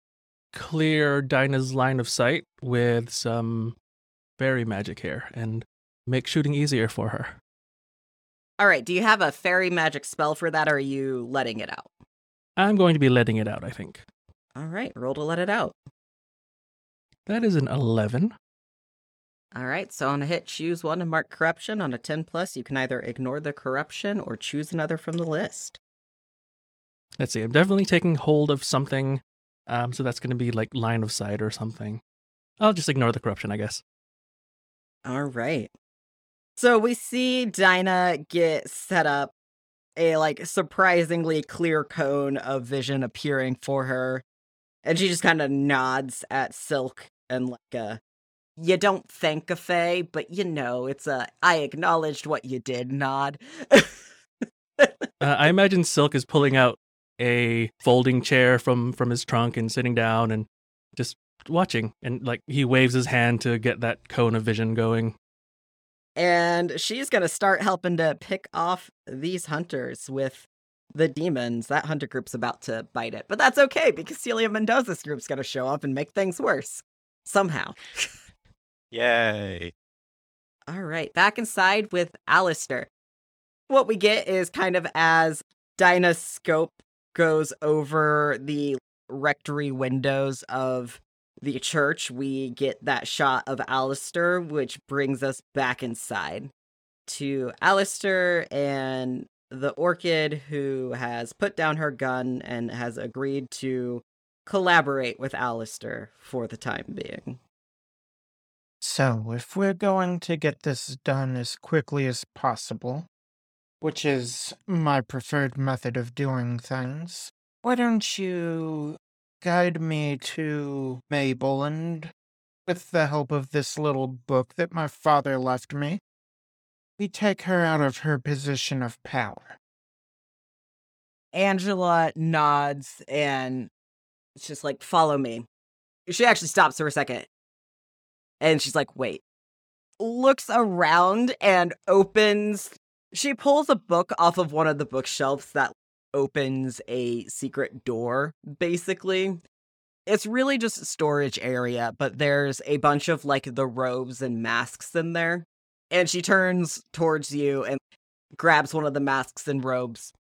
S6: clear Dinah's line of sight with some fairy magic here and make shooting easier for her.
S1: All right, do you have a fairy magic spell for that, or are you letting it out?
S6: I'm going to be letting it out, I think.
S1: All right, roll to let it out.
S6: That is an 11.
S1: All right, so on a hit, choose one and mark corruption. On a 10 plus, you can either ignore the corruption or choose another from the list.
S6: Let's see, I'm definitely taking hold of something. Um, so that's going to be like line of sight or something. I'll just ignore the corruption, I guess.
S1: All right. So we see Dinah get set up, a like surprisingly clear cone of vision appearing for her. And she just kind of nods at Silk and like a you don't thank a Fae, but you know, it's a I acknowledged what you did nod.
S6: Uh, I imagine Silk is pulling out a folding chair from from his trunk and sitting down and just watching and like he waves his hand to get that cone of vision going.
S1: and she's gonna start helping to pick off these hunters with the demons. That hunter group's about to bite it, but that's okay because Celia Mendoza's group's gonna show up and make things worse somehow.
S3: Yay.
S1: All right, back inside with Alistair. What we get is kind of as Dinah's scope goes over the rectory windows of the church, we get that shot of Alistair, which brings us back inside to Alistair and the orchid who has put down her gun and has agreed to collaborate with Alistair for the time being.
S5: So, if we're going to get this done as quickly as possible, which is my preferred method of doing things, why don't you guide me to Mabel and, with the help of this little book that my father left me, we take her out of her position of power.
S1: Angela nods and it's just like, follow me. She actually stops for a second. And she's like, wait. Looks around and opens. She pulls a book off of one of the bookshelves that opens a secret door, basically. It's really just a storage area, but there's a bunch of like the robes and masks in there. And she turns towards you and grabs one of the masks and robes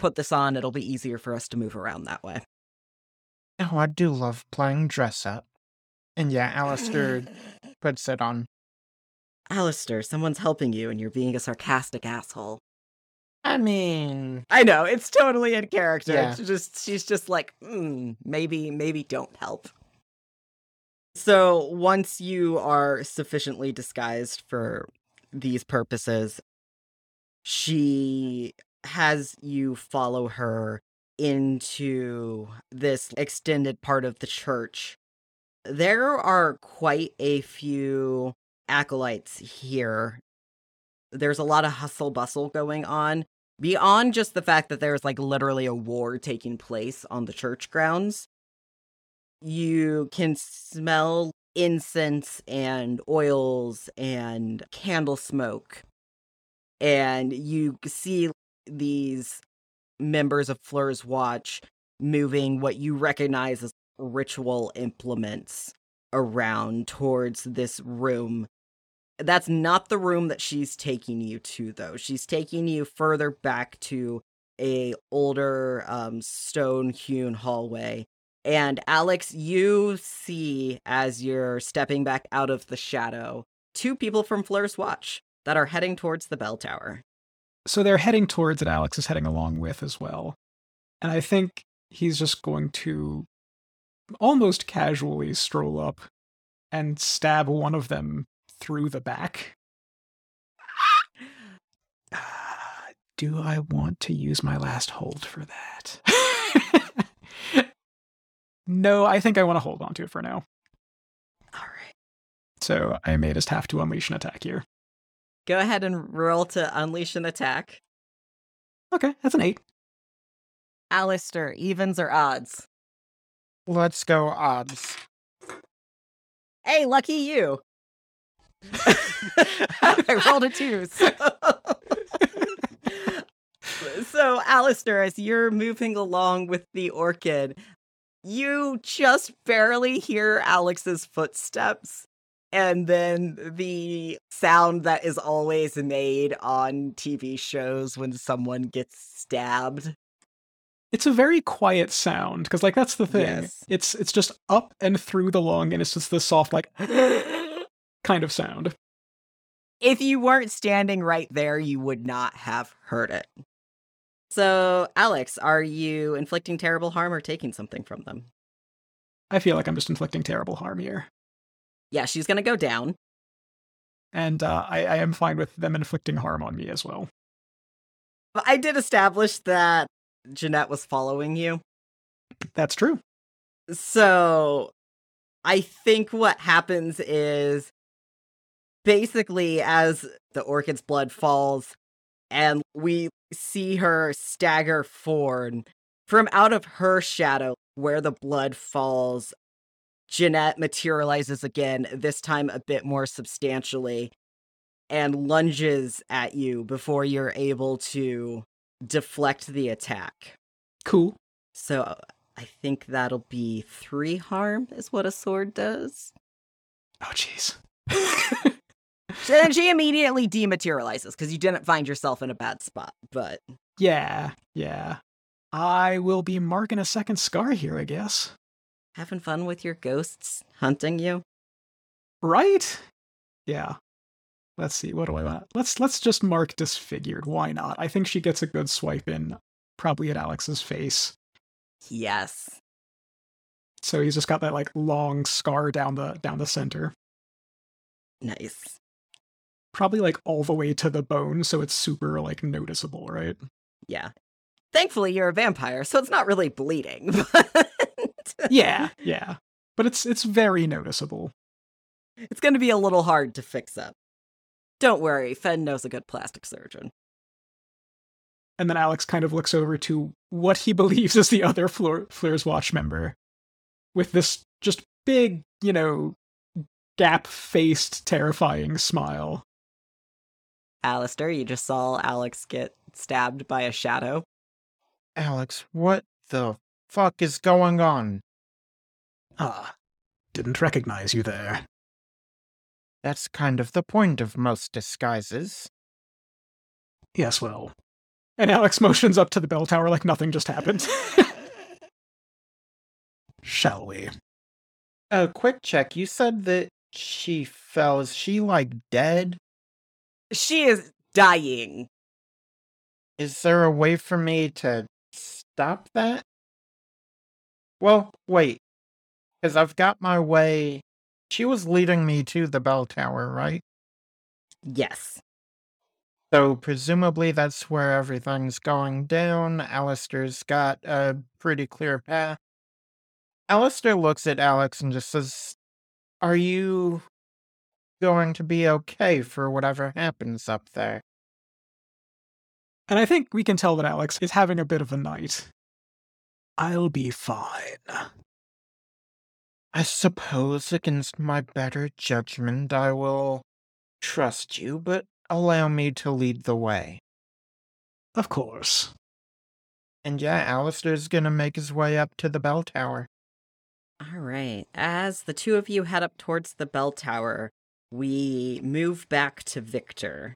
S1: put this on, it'll be easier for us to move around that way.
S5: Oh, I do love playing dress up. And yeah, Alistair puts it on.
S1: Alistair, someone's helping you and you're being a sarcastic asshole.
S5: I mean,
S1: I know, it's totally in character.
S5: Yeah.
S1: It's just she's just like, mm, maybe, maybe don't help. So once you are sufficiently disguised for these purposes, she has you follow her into this extended part of the church. There are quite a few acolytes here. there's a lot of hustle bustle going on beyond just the fact that there's like literally a war taking place on the church grounds. You can smell incense and oils and candle smoke. And you see these members of Fleur's Watch moving what you recognize as ritual implements around towards this room. That's not the room that she's taking you to though. She's taking you further back to a older um, stone hewn hallway. And Alex, you see as you're stepping back out of the shadow, two people from Fleur's Watch that are heading towards the bell tower.
S2: So they're heading towards it. Alex is heading along with as well. And I think he's just going to almost casually stroll up and stab one of them through the back. Uh, do I want to use my last hold for that? no, I think I want to hold on to it for now.
S1: All right.
S2: So I may just have to unleash an attack here.
S1: Go ahead and roll to unleash an attack.
S2: Okay, that's an eight.
S1: Alistair, evens or odds?
S5: Let's go odds.
S1: Hey, lucky you. I rolled a two. So. so, Alistair, as you're moving along with the orchid, you just barely hear Alex's footsteps. And then the sound that is always made on TV shows when someone gets stabbed.
S2: It's a very quiet sound because, like, that's the thing.
S1: Yes.
S2: It's it's just up and through the lung, and it's just this soft, like, kind of sound.
S1: if you weren't standing right there, you would not have heard it. So, Alex, are you inflicting terrible harm or taking something from them?
S2: I feel like I'm just inflicting terrible harm here,
S1: Yeah, she's going to go down.
S2: and uh, I, I am fine with them inflicting harm on me as well.
S1: I did establish that Jeanette was following you.
S2: That's true.
S1: So, I think what happens is basically as the orchid's blood falls and we see her stagger forward from out of her shadow where the blood falls Jeanette materializes again this time a bit more substantially and lunges at you before you're able to deflect the attack
S2: Cool.
S1: so I think that'll be three harm, is what a sword does.
S2: Oh, jeez.
S1: So then she immediately dematerializes because you didn't find yourself in a bad spot. But
S2: yeah, yeah. I will be marking a second scar here, I guess.
S1: having fun with your ghosts hunting you.
S2: Right? Yeah. Let's see. What do I want? Let's let's just mark disfigured. Why not? I think she gets a good swipe in, probably at Alex's face.
S1: Yes.
S2: So he's just got that like long scar down the down the center,
S1: Nice.
S2: probably like all the way to the bone, so it's super like noticeable, right?
S1: Yeah. Thankfully, you're a vampire, so it's not really bleeding. But
S2: Yeah, yeah. But it's it's very noticeable.
S1: it's going to be a little hard to fix up. Don't worry, Fenn knows a good plastic surgeon.
S2: And then Alex kind of looks over to what he believes is the other Fleur, Fleur's Watch member with this just big, you know, gap faced, terrifying smile.
S1: Alistair, you just saw Alex get stabbed by a shadow.
S5: Alex, what the fuck is going on?
S2: Ah, didn't recognize you there.
S5: That's kind of the point of most disguises.
S2: Yes, well. And Alex motions up to the bell tower like nothing just happened. Shall we?
S5: A quick check. You said that she fell. Is she like dead?
S1: She is dying.
S5: Is there a way for me to stop that? Well, wait. Because I've got my way. She was leading me to the bell tower, right?
S1: Yes.
S5: So presumably that's where everything's going down. Alistair's got a pretty clear path. Alistair looks at Alex and just says, Are you going to be okay for whatever happens up there.
S2: And I think we can tell that Alex is having a bit of a night. I'll be fine.
S5: I suppose against my better judgment I will trust you, but allow me to lead the way.
S2: Of course.
S5: And yeah, Alistair's gonna make his way up to the bell tower.
S1: All right. As the two of you head up towards the bell tower, we move back to Victor,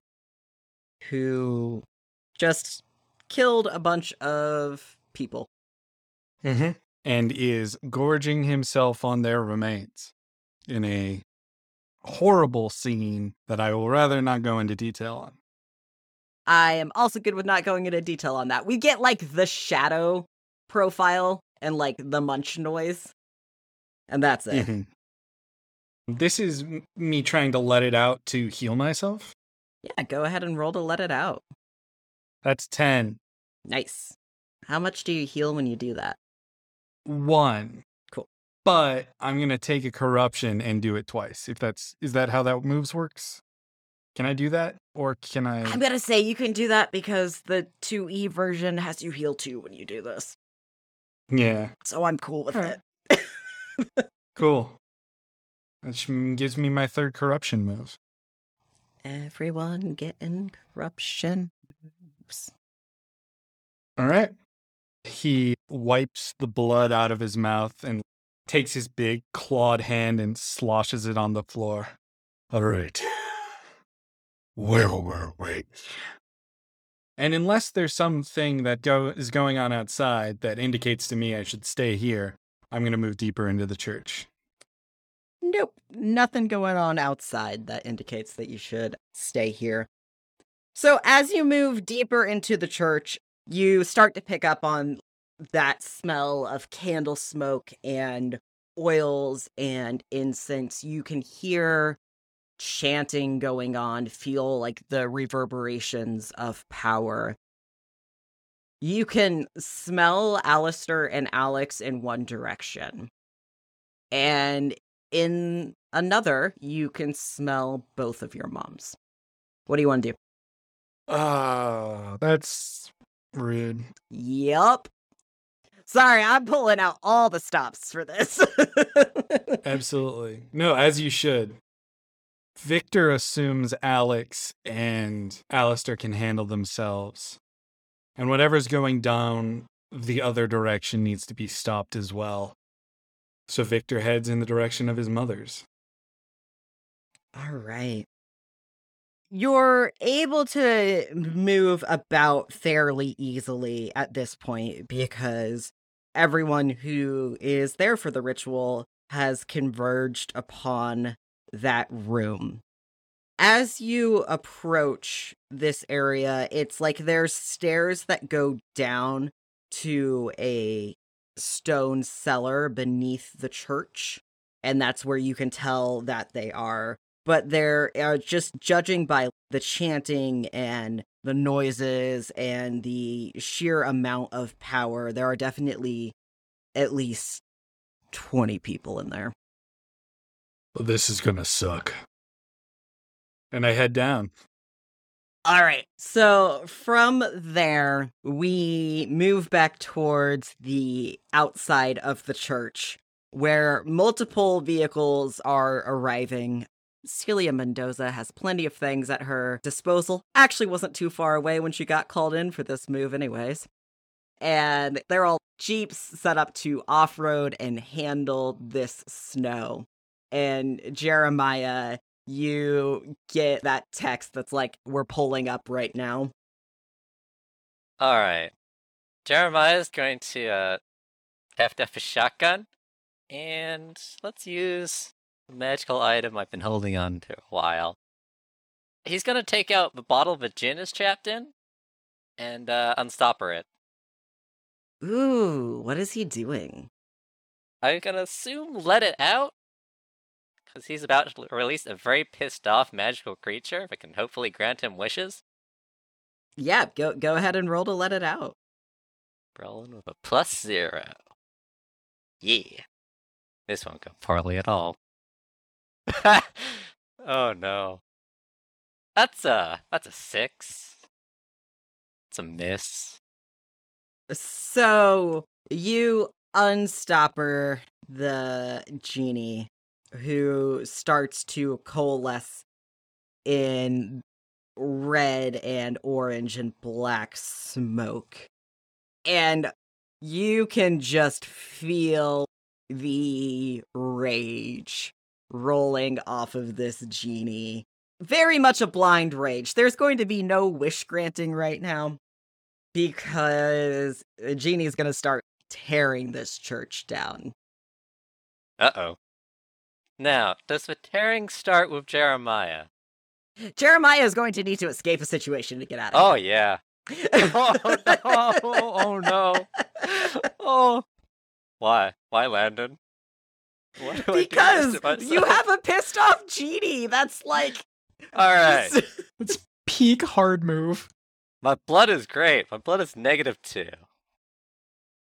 S1: who just killed a bunch of people.
S4: Mm-hmm. And is gorging himself on their remains in a horrible scene that I will rather not go into detail on.
S1: I am also good with not going into detail on that. We get like the shadow profile and like the munch noise, and that's it.
S4: Mhm. This is m- me trying to let it out to heal myself.
S1: Yeah, go ahead and roll to let it out.
S4: That's 10.
S1: Nice. How much do you heal when you do that?
S4: One.
S1: Cool.
S4: But I'm going to take a corruption and do it twice. If that's, is that how that moves works? Can I do that? Or can I?
S1: I'm gonna say you can do that because the 2E version has you heal two when you do this.
S4: Yeah.
S1: So I'm cool with
S4: Alright.
S1: it.
S4: Cool. That gives me my third corruption move.
S1: Everyone getting corruption. moves.
S4: All right. He wipes the blood out of his mouth and takes his big clawed hand and sloshes it on the floor. All right. Where were we? And unless there's something that go- is going on outside that indicates to me I should stay here, I'm going to move deeper into the church.
S1: Nope, nothing going on outside that indicates that you should stay here. So, as you move deeper into the church, you start to pick up on that smell of candle smoke and oils and incense. You can hear chanting going on, feel like the reverberations of power. You can smell Alistair and Alex in one direction. And in another, you can smell both of your moms. What do you want to do?
S4: Ah, that's rude.
S1: Yep. Sorry, I'm pulling out all the stops for this.
S4: Absolutely. No, as you should. Victor assumes Alex and Alistair can handle themselves. And whatever's going down the other direction needs to be stopped as well. So Victor heads in the direction of his mother's.
S1: All right. You're able to mm-hmm. move about fairly easily at this point because everyone who is there for the ritual has converged upon that room. As you approach this area, it's like there's stairs that go down to a stone cellar beneath the church, and that's where you can tell that they are but they're uh, just judging by the chanting and the noises and the sheer amount of power there are definitely at least 20 people in there
S4: Well, this is gonna suck. And I head down.
S1: all right so from there we move back towards the outside of the church where multiple vehicles are arriving Celia Mendoza has plenty of things at her disposal. Actually, wasn't too far away when she got called in for this move, anyways. And they're all jeeps set up to off road and handle this snow. And Jeremiah, you get that text that's like, we're pulling up right now.
S3: All right. Jeremiah's going to uh, heft up his shotgun, and let's use a magical item I've been holding on to a while. He's going to take out the bottle the djinn is trapped in and uh, unstopper it.
S1: Ooh, what is he doing?
S3: I'm going to assume let it out because he's about to release a very pissed off magical creature that can hopefully grant him wishes.
S1: Yeah, go go ahead and roll to let it out.
S3: Rolling with a plus zero. Yeah. This won't go poorly at all. Oh no. That's a that's a six. It's a miss.
S1: So you unstopper the genie who starts to coalesce in red and orange and black smoke. And you can just feel the rage rolling off of this genie. Very much a blind rage. There's going to be no wish granting right now because the genie's going to start tearing this church down.
S3: Uh oh. Now, does the tearing start with Jeremiah?
S1: Jeremiah is going to need to escape a situation to get out
S3: Oh
S1: of
S3: yeah. oh no! Oh no! Oh. Why? Why, Landon? Why do I do this
S1: because you have a pissed off genie. That's like
S3: All right.
S2: It's peak hard move.
S3: My blood is great. My blood is negative two.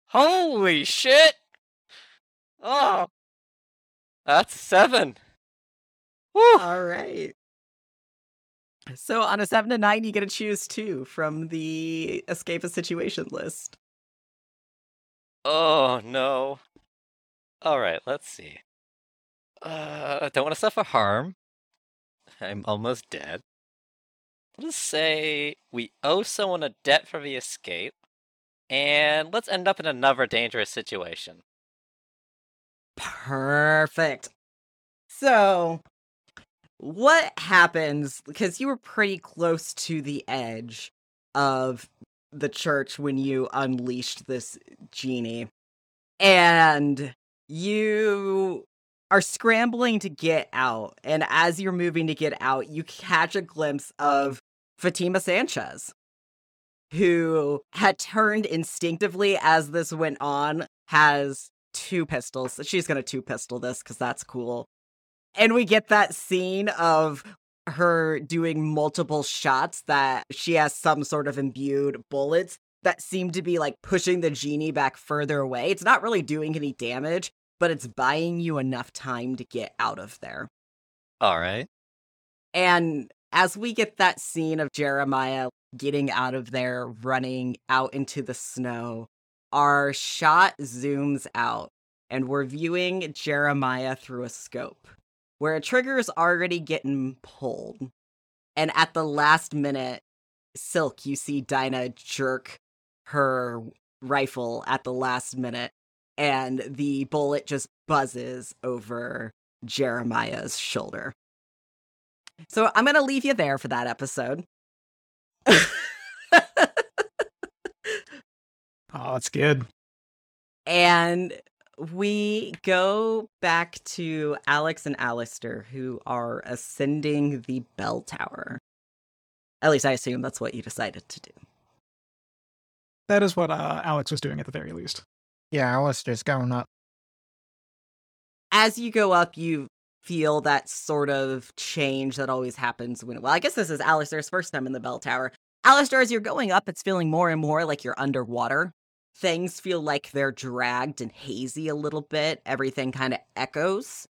S3: Holy shit! Oh, that's seven. Woo!
S1: All right. So on a seven to nine, you get to choose two from the escape a situation list.
S3: Oh no. All right, let's see. Uh, I don't want to suffer harm. I'm almost dead. Let's say we owe someone a debt for the escape, and let's end up in another dangerous situation.
S1: Perfect. So, what happens? Because you were pretty close to the edge of the church when you unleashed this genie, and you are scrambling to get out. And as you're moving to get out, you catch a glimpse of Fatima Sanchez, who had turned instinctively as this went on, has two pistols. She's gonna two pistol this because that's cool. And we get that scene of her doing multiple shots that she has some sort of imbued bullets that seem to be like pushing the genie back further away. It's not really doing any damage, but it's buying you enough time to get out of there.
S3: All right.
S1: And as we get that scene of Jeremiah getting out of there, running out into the snow, our shot zooms out and we're viewing Jeremiah through a scope where a trigger is already getting pulled. And at the last minute, Silk, you see Dinah jerk her rifle at the last minute, and the bullet just buzzes over Jeremiah's shoulder. So I'm going to leave you there for that episode.
S2: Oh, that's good.
S1: and we go back to Alex and Alistair, who are ascending the bell tower. At least I assume that's what you decided to do.
S2: That is what uh, Alex was doing at the very least.
S5: Yeah, Alistair's going up.
S1: As you go up, you feel that sort of change that always happens when, well, I guess this is Alistair's first time in the bell tower. Alistair, as you're going up, it's feeling more and more like you're underwater. Things feel like they're dragged and hazy a little bit. Everything kind of echoes.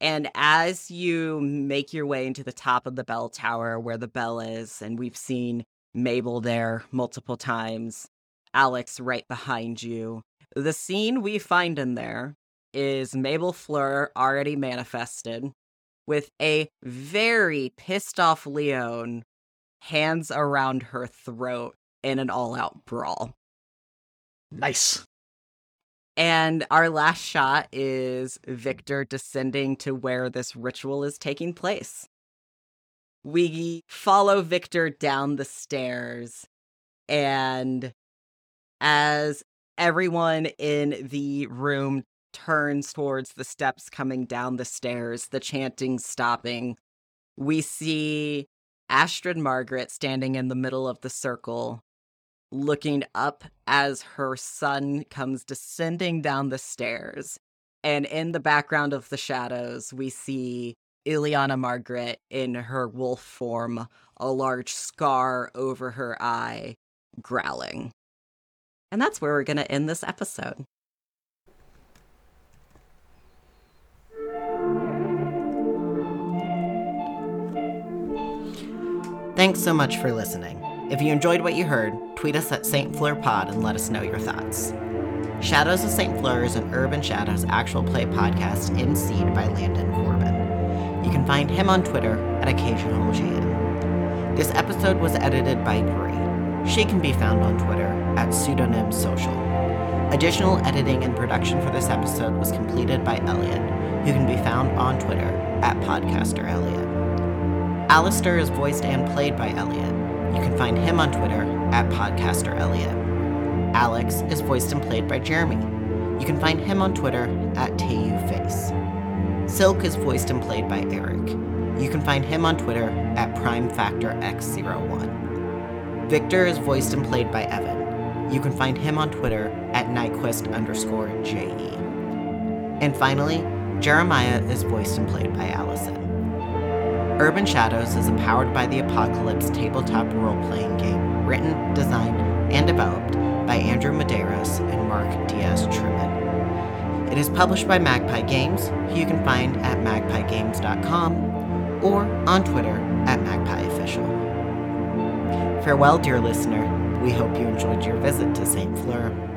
S1: And as you make your way into the top of the bell tower where the bell is, and we've seen Mabel there multiple times, Alex right behind you, the scene we find in there is Mabel Fleur already manifested with a very pissed off Leon, hands around her throat in an all out brawl.
S2: Nice.
S1: And our last shot is Victor descending to where this ritual is taking place. We follow Victor down the stairs, and as everyone in the room turns towards the steps coming down the stairs, the chanting stopping, we see Astrid Margaret standing in the middle of the circle, looking up as her son comes descending down the stairs. And in the background of the shadows, we see Ileana Margaret in her wolf form, a large scar over her eye, growling. And that's where we're going to end this episode.
S7: Thanks so much for listening. If you enjoyed what you heard, tweet us at St. Fleur Pod and let us know your thoughts. Shadows of St. Fleur is an Urban Shadows actual play podcast emceed by Landon Corbin. You can find him on Twitter at Occasional. This episode was edited by Brie. She can be found on Twitter at Pseudonym Social. Additional editing and production for this episode was completed by Elliot, who can be found on Twitter at Podcaster Elliot. Alistair is voiced and played by Elliot. You can find him on Twitter at Podcaster Elliot. Alex is voiced and played by Jeremy. You can find him on Twitter at TayuFace. Silk is voiced and played by Eric. You can find him on Twitter at PrimeFactorX01. Victor is voiced and played by Evan. You can find him on Twitter at Nyquist underscore JE. And finally, Jeremiah is voiced and played by Allison. Urban Shadows is a powered by the Apocalypse tabletop role playing game written, designed, and developed by Andrew Medeiros and Mark Diaz Truman. It is published by Magpie Games, who you can find at magpiegames.com or on Twitter at magpieofficial. Farewell, dear listener. We hope you enjoyed your visit to St. Fleur.